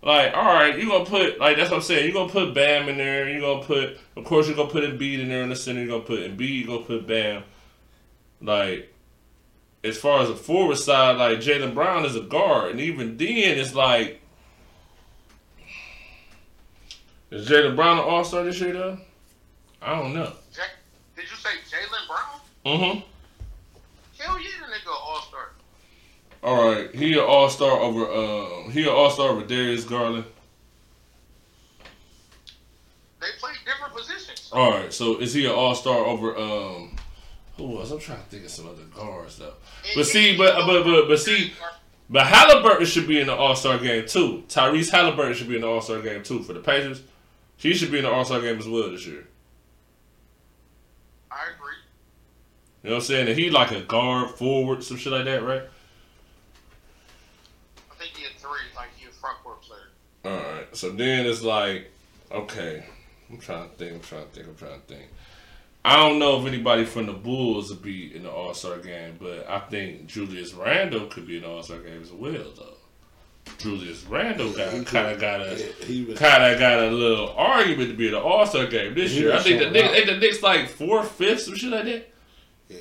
like all right, you're gonna put like that's what I'm saying. You're gonna put Bam in there. You're gonna put, of course, you're gonna put Embiid in there in the center. You're gonna put Embiid. You're gonna put Bam. Like, as far as the forward side, like Jaylen Brown is a guard, and even then, it's like, is Jaylen Brown an All Star this year though? I don't know. Did you say Jaylen Brown? Mm-hmm. Hell yeah, the nigga All Star. All right, he an All Star over. Uh, he an All Star over Darius Garland. They play different positions. All right, so is he an all star over um who else? I'm trying to think of some other guards though. But see, but but but but see, but Halliburton should be in the All Star game too. Tyrese Halliburton should be in the All Star game too for the Pacers. He should be in the All Star game as well this year. I agree. You know what I'm saying? And he like a guard, forward, some shit like that, right? I think he had three, like he a front court player. All right. So then it's like, okay, I'm trying to think. I'm trying to think. I'm trying to think. I don't know if anybody from the Bulls would be in the All Star game, but I think Julius Randle could be in the All Star game as well, though. Julius Randle got kind of got a he kind of got a little argument to be in the All Star game this year. I think the Knicks, ain't the Knicks like fourth, fifth, some shit like that. Yeah.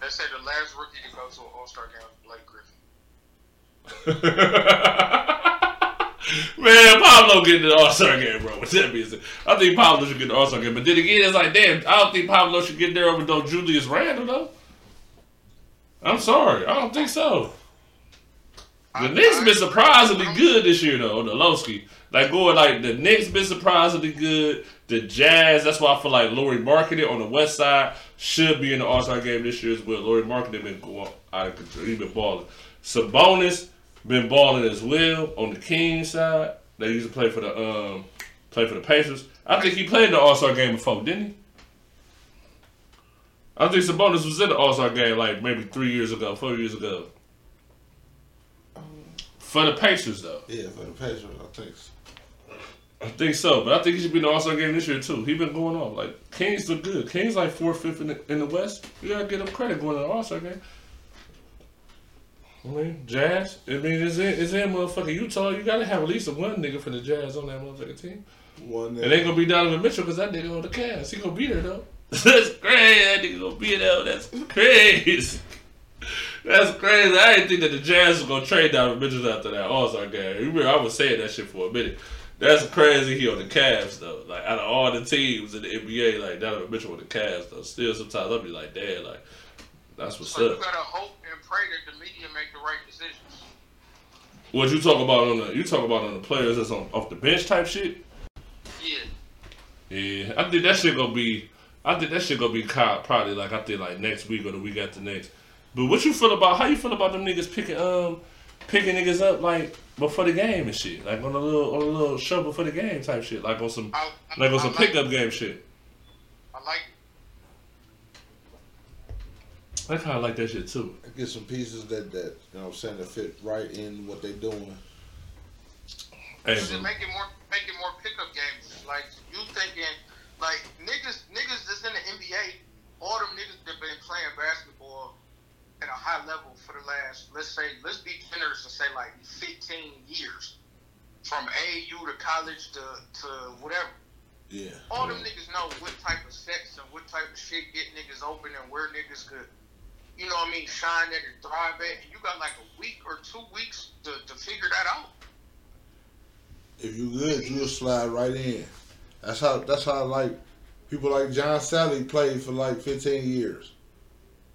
They say the last rookie to go to an All Star game was Blake Griffin. <laughs> Man, Paolo get in the All Star game, bro. With that being said, I think Paolo should get the All Star game. But then again, it's like, damn, I don't think Paolo should get there over no Julius Randle, though. I'm sorry, I don't think so. The I- Knicks I been surprisingly good this year, though. The Lowski, like going like the Knicks been surprisingly good. The Jazz, that's why I feel like Lauri Markkanen on the West Side should be in the All Star game this year as well. Lauri Markkanen been going out of control. He been balling. Sabonis been balling as well on the Kings side. They used to play for the um play for the Pacers. I think he played in the All Star game before, didn't he? I think Sabonis was in the All Star game like maybe three years ago, four years ago. For the Pacers though. Yeah, for the Pacers, I think. So. I think so, but I think he should be in the All Star game this year too. He been going off like Kings look good. Kings like fourth, fifth in the, in the West. You gotta give him credit going to the All Star game. I mean, Jazz. I mean, is it is it motherfucking Utah? You gotta have at least one nigga for the Jazz on that motherfucking team. One It ain't gonna be Donovan Mitchell because that nigga on the Cavs. He gonna be there though. <laughs> That's crazy. That nigga gonna be there. That's crazy. That's crazy. I didn't think that the Jazz was gonna trade Donovan Mitchell after that All Star game. You remember I was saying that shit for a minute. That's crazy. He on the Cavs though. Like out of all the teams in the NBA, like Donovan Mitchell on the Cavs though. Still, sometimes I'll be like, damn, like that's what's So you up. gotta hope and pray that the media make the right decisions. What you talk about on the you talk about on the players that's on off the bench type shit. Yeah. Yeah, I think that shit gonna be. I think that shit gonna be co- probably like I think like next week or the week after next. But what you feel about how you feel about them niggas picking um picking niggas up like before the game and shit, like on a little on a little show before the game type shit, like on some I, I, like on I some like, pickup game shit. I like I kind of like that shit too. Get some pieces that that you know what I'm saying that fit right in what they're doing. Hey, Just bro. make it more, make it more pickup games. Like you thinking, like niggas, niggas that's in the NBA, all them niggas that been playing basketball at a high level for the last, let's say, let's be generous and say like 15 years, from AU to college to to whatever. Yeah. All them niggas know what type of sets and what type of shit get niggas open and where niggas could, you know what I mean, shine at and thrive at. And you got like a week or two weeks to, to figure that out. If you good, you'll slide right in. That's how. That's how like people like John Salley played for like 15 years.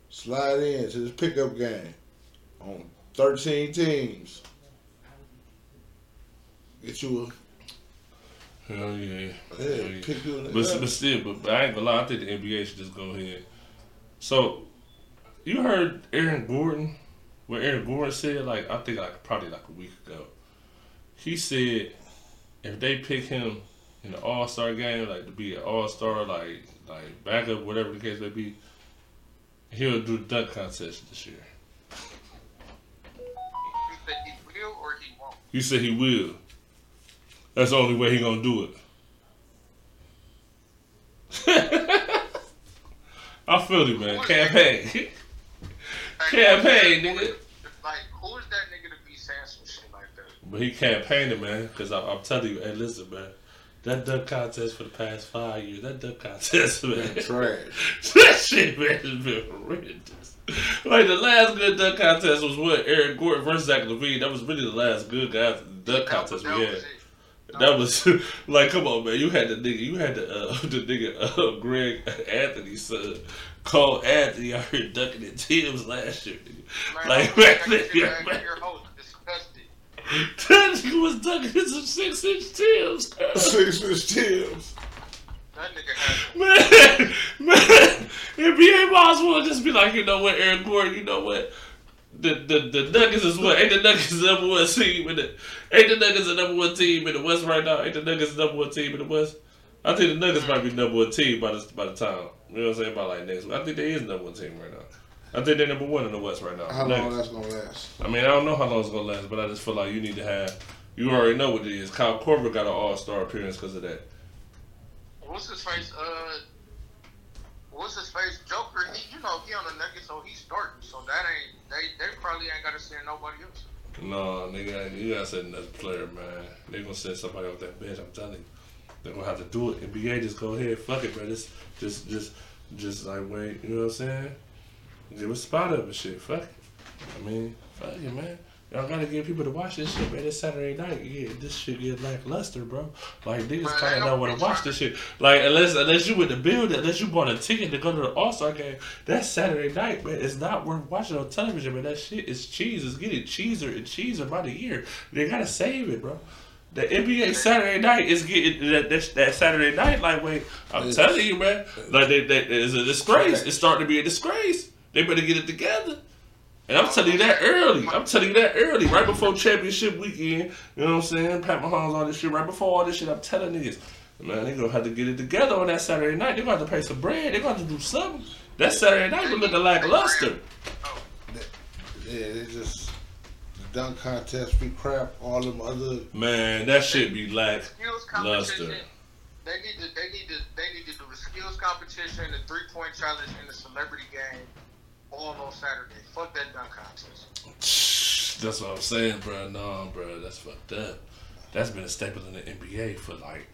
Slide in to this pickup game on 13 teams. Get you Hell yeah. a Hell yeah, yeah. pick you But, but still, but, but I ain't gonna lie. I think the NBA should just go ahead. So, you heard Aaron Gordon? What Aaron Gordon said? Like I think like probably like a week ago. He said if they pick him in the All Star game, like to be an All Star, like like backup, whatever the case may be, he'll do the dunk contest this year. He said he will or he won't. He said he will. That's the only way he gonna do it. <laughs> I feel it, man. Campaign. <laughs> Campaign, nigga. Like, who is that nigga to be saying some shit like that? But he campaigning, man. Because I'm telling you, hey, listen, man. That dunk contest for the past five years, that dunk contest, <laughs> man. trash. <laughs> that shit, man, has been horrendous. Like, the last good dunk contest was what? Eric Gordon versus Zach LaVine. That was really the last good guy dunk contest that we had. it. That was <laughs> like, come on, man. You had the nigga, you had the uh, the nigga uh, Greg Anthony's son, Cole Anthony out here dunking at Tim's last year. Nigga. Man, Like, I man, was like, man, man. your host disgusted. That nigga was dunking at some six inch Tim's. Six inch Tims. That nigga had Man, man, NBA might as well just be like, you know what, Aaron Gordon, you know what? The, the the Nuggets is what? Ain't the Nuggets the number one team in the ain't the Nuggets the number one team in the West right now? Ain't the Nuggets the number one team in the West? I think the Nuggets might be number one team by the by the time. You know what I'm saying? About like next week. I think there is is number one team right now. I think they're number one in the West right now. How long that's gonna last? I mean, I don't know how long it's gonna last, but I just feel like you need to have. You already know what it is. Kyle Korver got an All Star appearance because of that. what's his face? Uh, what's his face? Joker. He, you know, he on the Nuggets, so he's starting. So that ain't they. They probably ain't got to send nobody else. No, nigga, you gotta send another player, man. They gonna send somebody off that bench. I'm telling you, they're gonna have to do it. NBA just go ahead, fuck it, bro. Just, just, just, just like wait. You know what I'm saying? Give a spot up and shit. Fuck it. I mean, fuck it, man. Y'all gotta get people to watch this shit, man. It's Saturday night. Yeah, this shit get lackluster, bro. Like niggas kinda want bitch to watch this shit. Like unless unless you with the build, unless you bought a ticket to go to the All Star game, that's Saturday night, man. It's not worth watching on television, man. That shit is cheese. It's getting cheeser and cheeser by the year. They gotta save it, bro. The NBA Saturday night is getting that, that, that Saturday night lightweight. I'm It's- telling you, man. Like they, that is a disgrace. It's starting to be a disgrace. They better get it together. And I'm telling you that early. I'm telling you that early, right before championship weekend. You know what I'm saying? Pat Mahomes, all this shit, right before all this shit. I'm telling niggas, man, they gonna have to get it together on that Saturday night. They gonna have to pay some bread. They gonna have to do something. That Saturday night been looking lackluster. Oh, Yeah, they just dunk contest be crap. All them other Man, that shit be lack. skills Luster. competition. They need to they need to they need to do the skills competition, the three point challenge, and the celebrity game all on Saturday. Fuck that dunk contest. That's what I'm saying, bro. No, bro, that's fucked up. That's been a staple in the NBA for like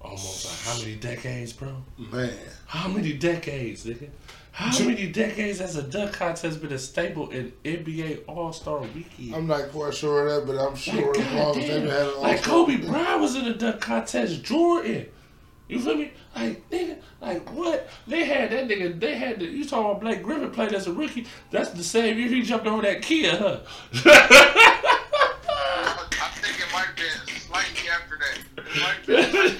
almost like how many decades, bro? man. How many decades, nigga? How many decades has a dunk contest been a staple in NBA All Star Weekend? I'm not quite sure of that, but I'm sure Like, as long as they've had an like Kobe Bryant was in the dunk contest. Jordan, you feel me? Like nigga, like what? They had that nigga. They had the, you talking about Blake Griffin played as a rookie. That's the same year he jumped over that Kia, huh? <laughs> I think it might have been slightly after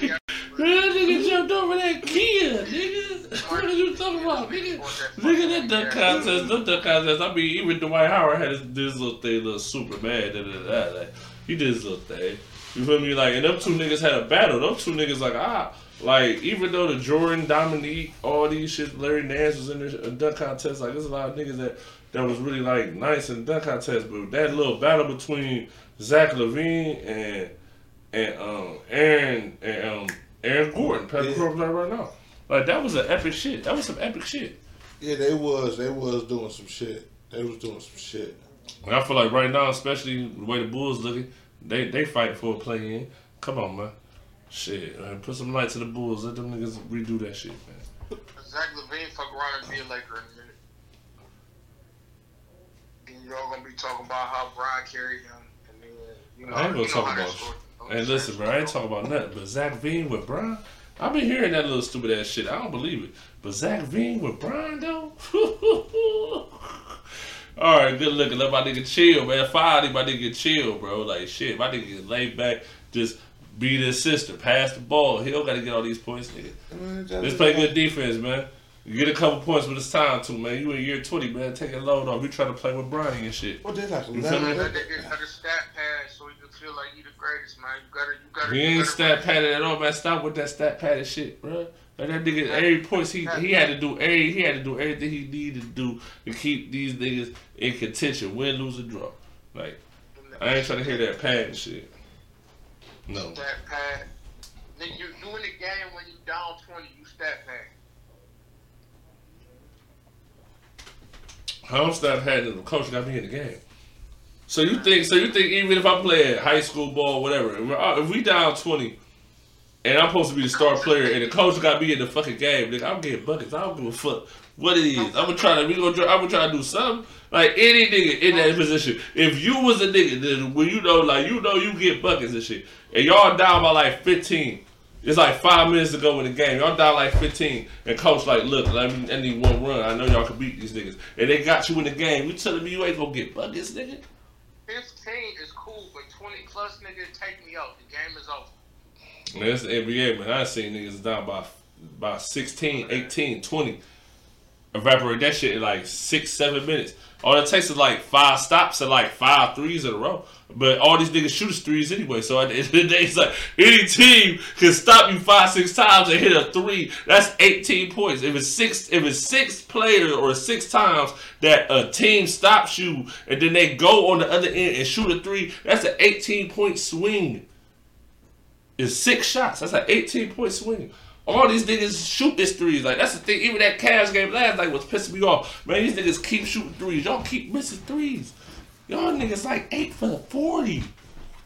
that. After that nigga jumped over that Kia, nigga. What are you talking about, nigga? Nigga, that duck contest, that dunk contest. I mean, even Dwight Howard had his, this little thing, little super mad. Da, da, da, like, he did his little thing. You feel me? Like, and them two niggas had a battle. Those two niggas, like, ah, like, even though the Jordan, Dominique, all these shit, Larry Nance was in the dunk contest, like, there's a lot of niggas that, that was really, like, nice in dunk contest. But that little battle between Zach LaVine and, and, um, Aaron, and, um, Aaron Gordon, Patrick Yeah. Gordon right now. Like, that was an epic shit. That was some epic shit. Yeah, they was. They was doing some shit. They was doing some shit. And I feel like right now, especially the way the Bulls looking, they they fight for a play in. Come on, man. Shit, man. Put some light to the Bulls. Let them niggas redo that shit, man. Zach LaVine fuck around and be a Laker in a minute. Then y'all gonna be talking about how Brian carried him, and then you know. I ain't gonna you know talk about. Story- Hey, listen, bro. I ain't talking about nothing. But Zach Veen with Brian, I've been hearing that little stupid ass shit. I don't believe it. But Zach Veen with Brian though. <laughs> All right, good looking. Let my nigga chill, man. Finally, my nigga chill, bro. Like shit, my nigga get laid back. Just be his sister. Pass the ball. He don't got to get all these points, nigga. Let's play good defense, man. You get a couple points when it's time to, man. You in year 20, man. Take a load off. You trying to play with Brian and shit. What they like? You feel me? You eleven- gotta get a stat pad so you can feel like you the greatest, man. You gotta, you gotta. He you ain't stat padded at all, man. Stop with that stat padded shit, bro. Like that nigga, every points he he had to do, every he had to do everything he needed to do to keep these niggas in contention, win, lose, or draw. Like I ain't trying to hear that padding shit. No, Stat pad. Then you doing the game when you down twenty, you stat pad. I don't stop padding. The coach got me in the game. So you think? So you think even if I play high school ball, whatever, if we down twenty, and I'm supposed to be the star player, and the coach got me in the fucking game, nigga, I'm getting buckets. I don't give a fuck what it is. I'm gonna try to we gonna I'm gonna try to do something. Like any nigga in that position, if you was a nigga, then when you know, like you know, you get buckets and shit, and y'all down by like 15. It's like five minutes to go in the game. Y'all down like 15, and coach like, look, let me, I need one run. I know y'all can beat these niggas, and they got you in the game. You telling me you ain't gonna get buckets, nigga? Fifteen is cool, but twenty plus, nigga, take me out. The game is over. Man, it's the NBA, man. I seen niggas down by by 16, 18, 20. Evaporate that shit in like six, seven minutes. All it takes is like five stops and like five threes in a row. But all these niggas shoot threes anyway. So at the end of the day, it's like any team can stop you five, six times and hit a three. That's 18 points. If it's six, if it's six players or six times that a team stops you and then they go on the other end and shoot a three, that's an 18 point swing is six shots. That's an 18 point swing. All these niggas shoot this threes. Like that's the thing. Even that Cavs game last night was pissing me off. Man, these niggas keep shooting threes. Y'all keep missing threes. Y'all niggas like eight for the 40.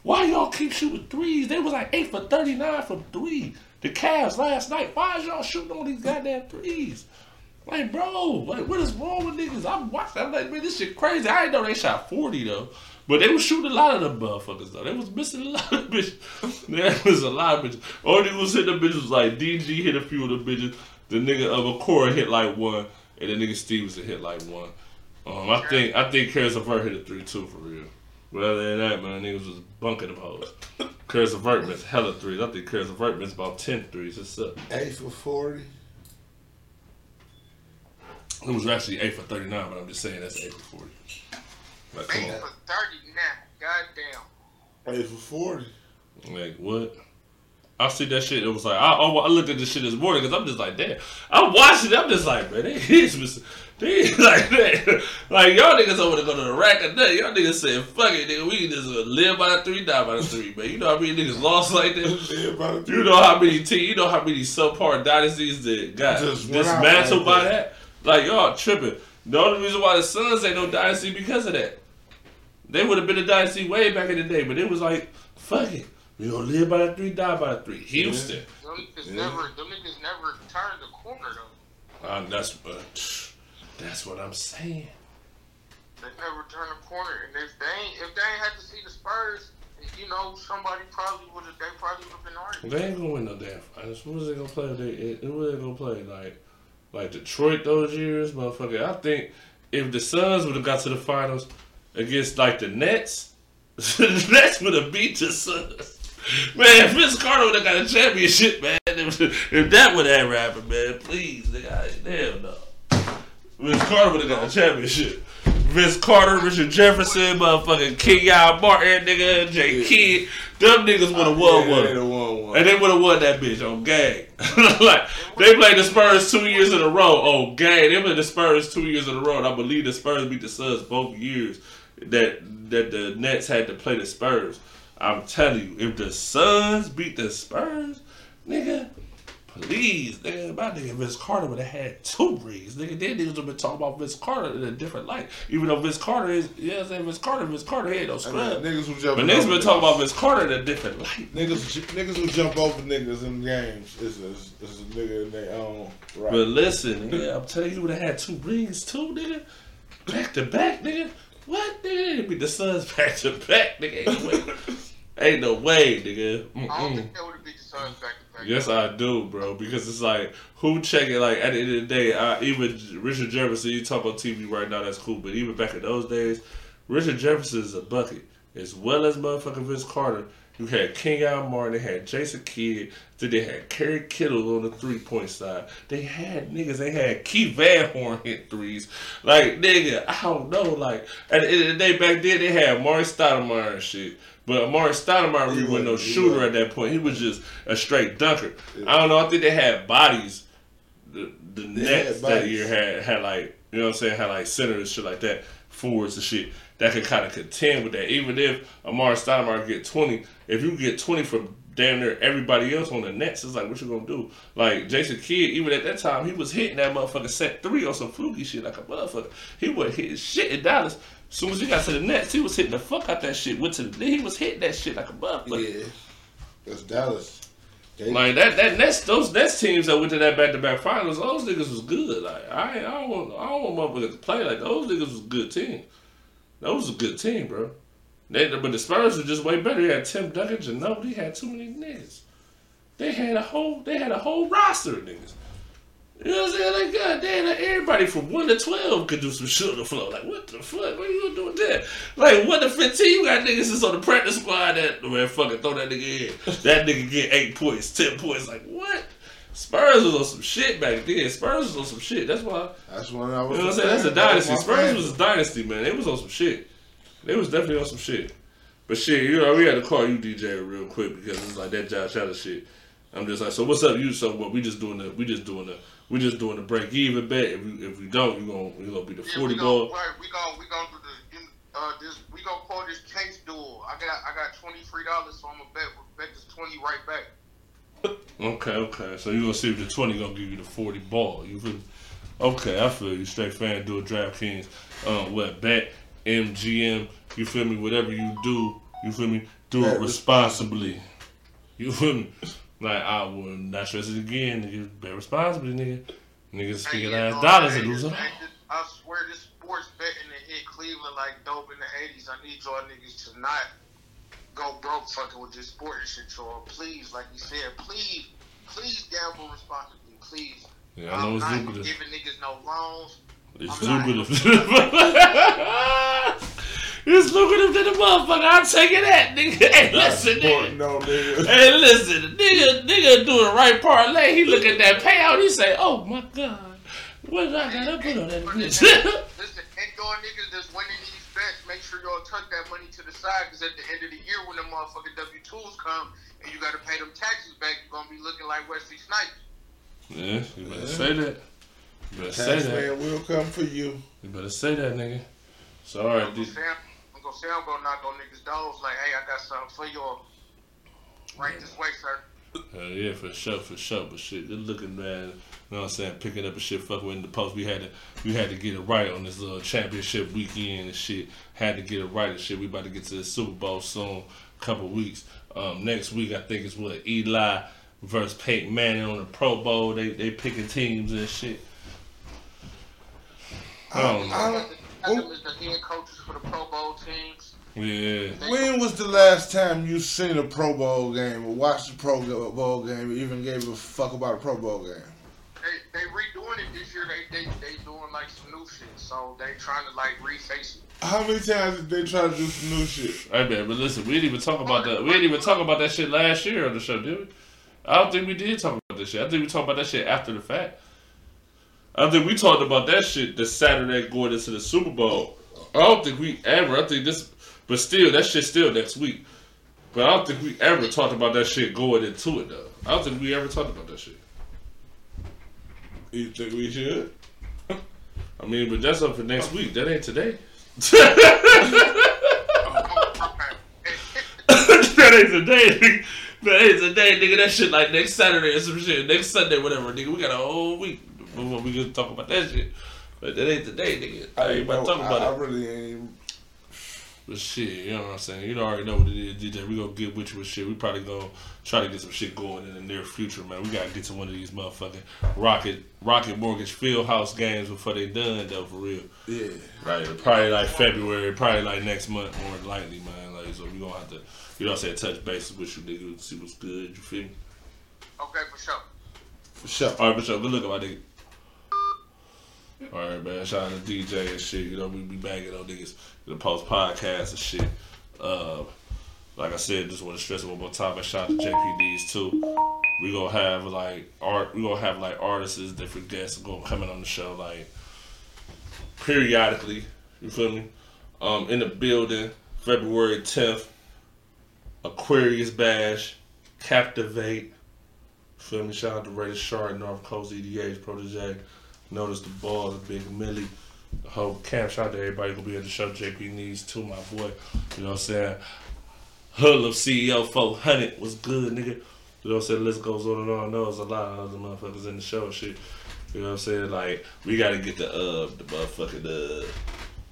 Why y'all keep shooting threes? They was like eight for 39 from three. The Cavs last night. Why is y'all shooting all these goddamn threes? Like, bro, like, what is wrong with niggas? I'm watching. I'm like, man, this shit crazy. I didn't know they shot 40 though. But they was shooting a lot of them motherfuckers though. They was missing a lot of <laughs> bitches. There was a lot of bitches. Only was hitting the bitches was like DG hit a few of the bitches. The nigga of Okoro hit like one, and the nigga Stevenson hit like one. Um, I think I think Caris LeVert hit a three two for real. But other than that, man, niggas was bunking them hoes. Caris LeVert missed hella threes. I think Caris LeVert missed about 10 threes. It's up. Eight for forty. It was actually 8 for 39, but I'm just saying that's 8 for 40. Like, come Eight on. for thirty now. Goddamn. Eight for forty. Like, what? I see that shit. It was like I, oh, I looked at this shit this morning because I'm just like, damn. I'm watching. I'm just like, man, they <laughs> is they <laughs> like that. Like y'all niggas over there go to the rack of nut. Y'all niggas saying, fuck it, nigga. We can just uh, live by the three, die by the three, man. You know how many niggas lost like that. <laughs> Live by the three. You know how many te- you know how many subpar dynasties that got Just dismantled like by that. that? Like y'all tripping. The only reason why the Suns ain't no dynasty because of that. They would have been a dynasty way back in the day, but it was like, fuck it. We gonna live by the three, die by the three. Houston. Them niggas Yeah. never, them niggas never turned the corner though. Uh, that's uh, that's what I'm saying. They never turned the corner, and if they ain't, if they ain't had to see the Spurs, you know, somebody probably would have, they probably would have been arguing. They ain't gonna win no damn finals. Who was they gonna play? They who was they gonna play? Like like Detroit those years, motherfucker. I think if the Suns would have got to the finals against like the Nets, <laughs> the Nets would have beat the Suns. Man, if Vince Carter would have got a championship, man, <laughs> if, if that would have happened, man, please, nigga, I- hell no. Vince Carter would have got a championship. Vince Carter, Richard Jefferson, motherfucking Kenyon Martin, nigga, Jay Kidd, them niggas would have won Yeah, one. And they would have won that bitch on gang. <laughs> like they played the Spurs two years in a row. Oh gang, they played the Spurs two years in a row. And I believe the Spurs beat the Suns both years that that the Nets had to play the Spurs. I'm telling you, if the Suns beat the Spurs, nigga, please, nigga, my nigga Vince Carter would have had two rings. Nigga, then niggas would have been talking about Vince Carter in a different light. Even though Vince Carter is, yeah, I'm saying Vince Carter, Vince Carter had no I scrub. mean, niggas who But niggas been talking about Vince Carter in a different light. niggas. Niggas who jump over niggas in games is is, is a nigga in their own right. But listen, yeah, I'm telling you, you would have had two rings too, nigga. Back to back, nigga. What, nigga? It'd be the Suns <laughs> back to back, nigga. Ain't no way, Ain't no way nigga. I don't think they would have beat the Suns back to back. Yes, I do, bro. Because it's like, who check it? Like, at the end of the day, I, even Richard Jefferson, you talk on TV right now, that's cool. But even back in those days, Richard Jefferson is a bucket. As well as motherfucking Vince Carter. You had Kenyon Martin, they had Jason Kidd, then they had Kerry Kittles on the three point side. They had niggas, they had Keith Van Horn hit threes. Like, nigga, I don't know. Like, at the end of the day, back then, they had Mark Stoudemire and shit. But Mark Stoudemire really wasn't no shooter at that point. He was just a straight dunker. I don't know. I think they had bodies. The the They Nets that year had had like you know what I'm saying had like centers and shit like that, forwards and shit that could kind of contend with that. Even if Amar'e Stoudemire get 20, if you get 20 from damn near everybody else on the Nets, it's like what you gonna do? Like Jason Kidd, even at that time, he was hitting that motherfucker set three on some fluky shit like a motherfucker. He was hitting shit in Dallas. As soon as he got to the Nets, he was hitting the fuck out that shit. Went to the, he was hitting that shit like a motherfucker. yeah, that's Dallas. They, Like that, that Nets, those Nets teams that went to that back to back finals, those niggas was good. Like I, I don't want, I don't want motherfuckers to play like those niggas was a good team. That was a good team, bro. They, but the Spurs were just way better. They had Tim Duncan, Ginobili, He had too many niggas. They had a whole, they had a whole roster of niggas. You know what I'm saying? Like, God damn, like everybody from 1 to 12 could do some shit on the floor. Like, what the fuck? What are you doing there? Like, 1 to 15, you got niggas that's on the practice squad that, man, fucking throw that nigga in. <laughs> That nigga get 8 points, 10 points. Like, what? Spurs was on some shit back then. Spurs was on some shit. That's why, that's when I was. you know what I'm saying? That's a dynasty. my Spurs was a dynasty, man. They was on some shit. They was definitely on some shit. But shit, you know, we had to call you DJ real quick because it's like that Josh Allen shit. I'm just like, so what's up, you? So what? We just doing the, we just doing the, we just doing the break even bet. If we, if we don't, you gonna, you gonna be the Yeah, forty we goal. Gonna, right, we gonna we gonna do the uh this we gonna call this case duel. I got I got twenty three dollars, so I'm gonna bet bet this twenty right back. Okay, okay. So you gonna see if the twenty gonna give you the forty ball. You feel me? Okay, I feel you. Straight fan, do a DraftKings. Um, what bet MGM? You feel me? Whatever you do, you feel me? Do it responsibly. You feel me? Like I will not stress it again, nigga. Bet responsibly, nigga. Niggas speaking ass dollars and lose this- them. hey, this- I swear this sports betting that hit Cleveland like dope in the eighties. I need y'all niggas to not go broke fucking with this sport and shit, y'all. Please, like you said, please, please gamble responsibly, please. Yeah, I know I'm it's not lucrative. giving niggas no loans. It's I'm not- lucrative. <laughs> it's lucrative to the motherfucker. I'm taking that, nigga. <laughs> Hey, listen, nigga. No, nigga. Hey, listen, nigga, nigga do the right parlay. He look at that payout. He say, "Oh my god, what did I gotta put on that bitch?" <laughs> Listen, and y'all niggas that's winning these bets, make sure y'all tuck that money to the side, because at the end of the year, when the motherfucking W-2s come, and you got to pay them taxes back, you're gonna be looking like Wesley Snipes. Yeah, you better Yeah. say that. You better say that. Taxman will come for you. You better say that, nigga. So all I'm right, gonna I'm, I'm gonna say I'm gonna knock on niggas' doors like, hey, I got something for y'all. Right this way, sir. Hell yeah, for sure, for sure. But shit, good looking man. You know what I'm saying? Picking up a shit, fucking with the post. We had to, we had to get it right on this little championship weekend and shit. Had to get it right and shit. We about to get to the Super Bowl soon, couple weeks. Um, next week I think it's what Eli versus Peyton Manning on the Pro Bowl. They they picking teams and shit. I don't know. I I don't- got them as the head coaches for the Pro Bowl teams. Yeah. When was the last time you seen a Pro Bowl game or watched a Pro Bowl game or even gave a fuck about a Pro Bowl game? They they redoing it this year. They they they doing like some new shit. So they trying to like reface it. How many times did they try to do some new shit? Hey man, but listen, we didn't even talk about that. We didn't even talk about that shit last year on the show, did we? I don't think we did talk about this shit. I think we talked about that shit after the fact. I think we talked about that shit the Saturday going into the Super Bowl. I don't think we ever. I think this, but still, that shit still next week. But I don't think we ever talked about that shit going into it though. I don't think we ever talked about that shit. You think we should? <laughs> I mean, but that's up for next week. That ain't today. <laughs> that ain't today. That ain't today, nigga. That shit like next Saturday or some shit. Next Sunday, whatever, nigga. We got a whole week before we can talk about that shit. But that ain't today, nigga. I ain't about to talk about I it. I really ain't. But shit, you know what I'm saying? You already know what it is, DJ. We gonna get with you with shit. We probably gonna try to get some shit going in the near future, man. We gotta get to one of these motherfucking Rocket Rocket Mortgage Fieldhouse games before they done though, for real. Yeah. Right, probably like February, probably like next month, more than likely, man. Like, so we gonna have to, you know, what I'm saying, touch bases with you, nigga, and see what's good. You feel me? Okay, for sure. For sure. All right, for sure. but yo, good looking, my nigga. All right, man. Shout out to DJ and shit. You know, we be banging on niggas the post podcast and shit. Uh, like I said, just want to stress it one more time. And shout out to JPDs too. We gonna have like art. We gonna have like artists, different guests going coming on the show like periodically. You feel me? Um, in the building, February tenth. Aquarius Bash, Captivate. Feel me? Shout out to Ray Shard, North Coast EDH protege. Notice the ball, of Big Millie. The whole camp. Shout out to everybody gonna be at the show. JP Needs to my boy. You know what I'm saying? Hull of CEO 400 was good, nigga. You know what I'm saying? The list goes on and on. I know there's a lot of other motherfuckers in the show and shit. You know what I'm saying? Like, we gotta get the, uh, the motherfucking, uh,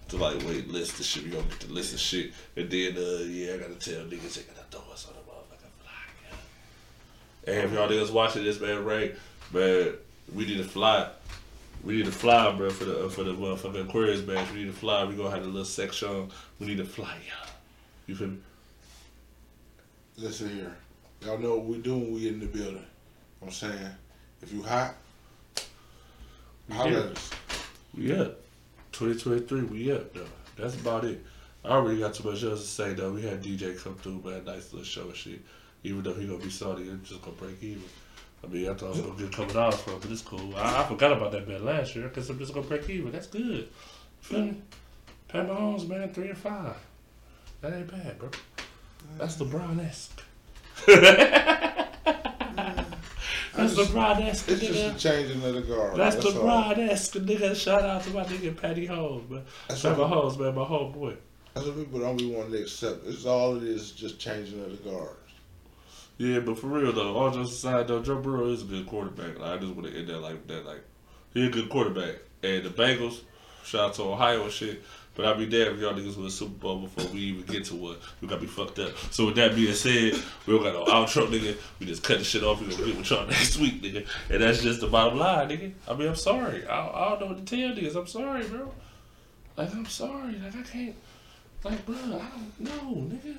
to like wait list of shit. We gonna get the list of shit. And then, uh, yeah, I gotta tell niggas they gotta throw us on the motherfucking fly, yeah. And if y'all niggas watching this, man, Ray, man, we need to fly. We need to fly, bro, for the uh, for the motherfucking Aquarius badge. We need to fly. We gonna have a little section. We need to fly, y'all. You feel me? Listen here. Y'all know what we doing when we in the building. I'm saying, if you hot, holler Yeah. at us. We up. 2023, we up, though. That's about it. I already got too much else to say, though. We had DJ come through, man. Nice little show and shit. Even though he gonna be salty, it's just gonna break even. I mean, I thought I was gonna get a couple dollars for it, but it's cool. I, I forgot about that bet last year because I'm just gonna break even. That's good. Feel me? Pat Mahomes, man, three and five. That ain't bad, bro. That's LeBron esque. <laughs> That's just- LeBron esque, It's just nigga. a changing of the guard. That's, all. LeBron esque, nigga. Shout out to my nigga Patty Holmes, man. That's Pat Mahomes, man, my homeboy. That's what people don't be wanting to accept. It's all it is, just changing of the guards. Yeah, but for real though, all jokes aside though, Joe Burrow is a good quarterback. Like, I just want to end that like that. Like he a good quarterback. And the Bengals, shout out to Ohio and shit. But I'll be damned if y'all niggas win Super Bowl before we even get to one. We gotta be fucked up. So with that being said, we don't got no outro, nigga. We just cut the shit off. We gonna get with y'all <laughs> next week, nigga. And that's just the bottom line, nigga. I mean, I'm sorry. I, I don't know what to tell niggas. I'm sorry, bro. Like I'm sorry. Like I can't. Like, bro, I don't know, nigga.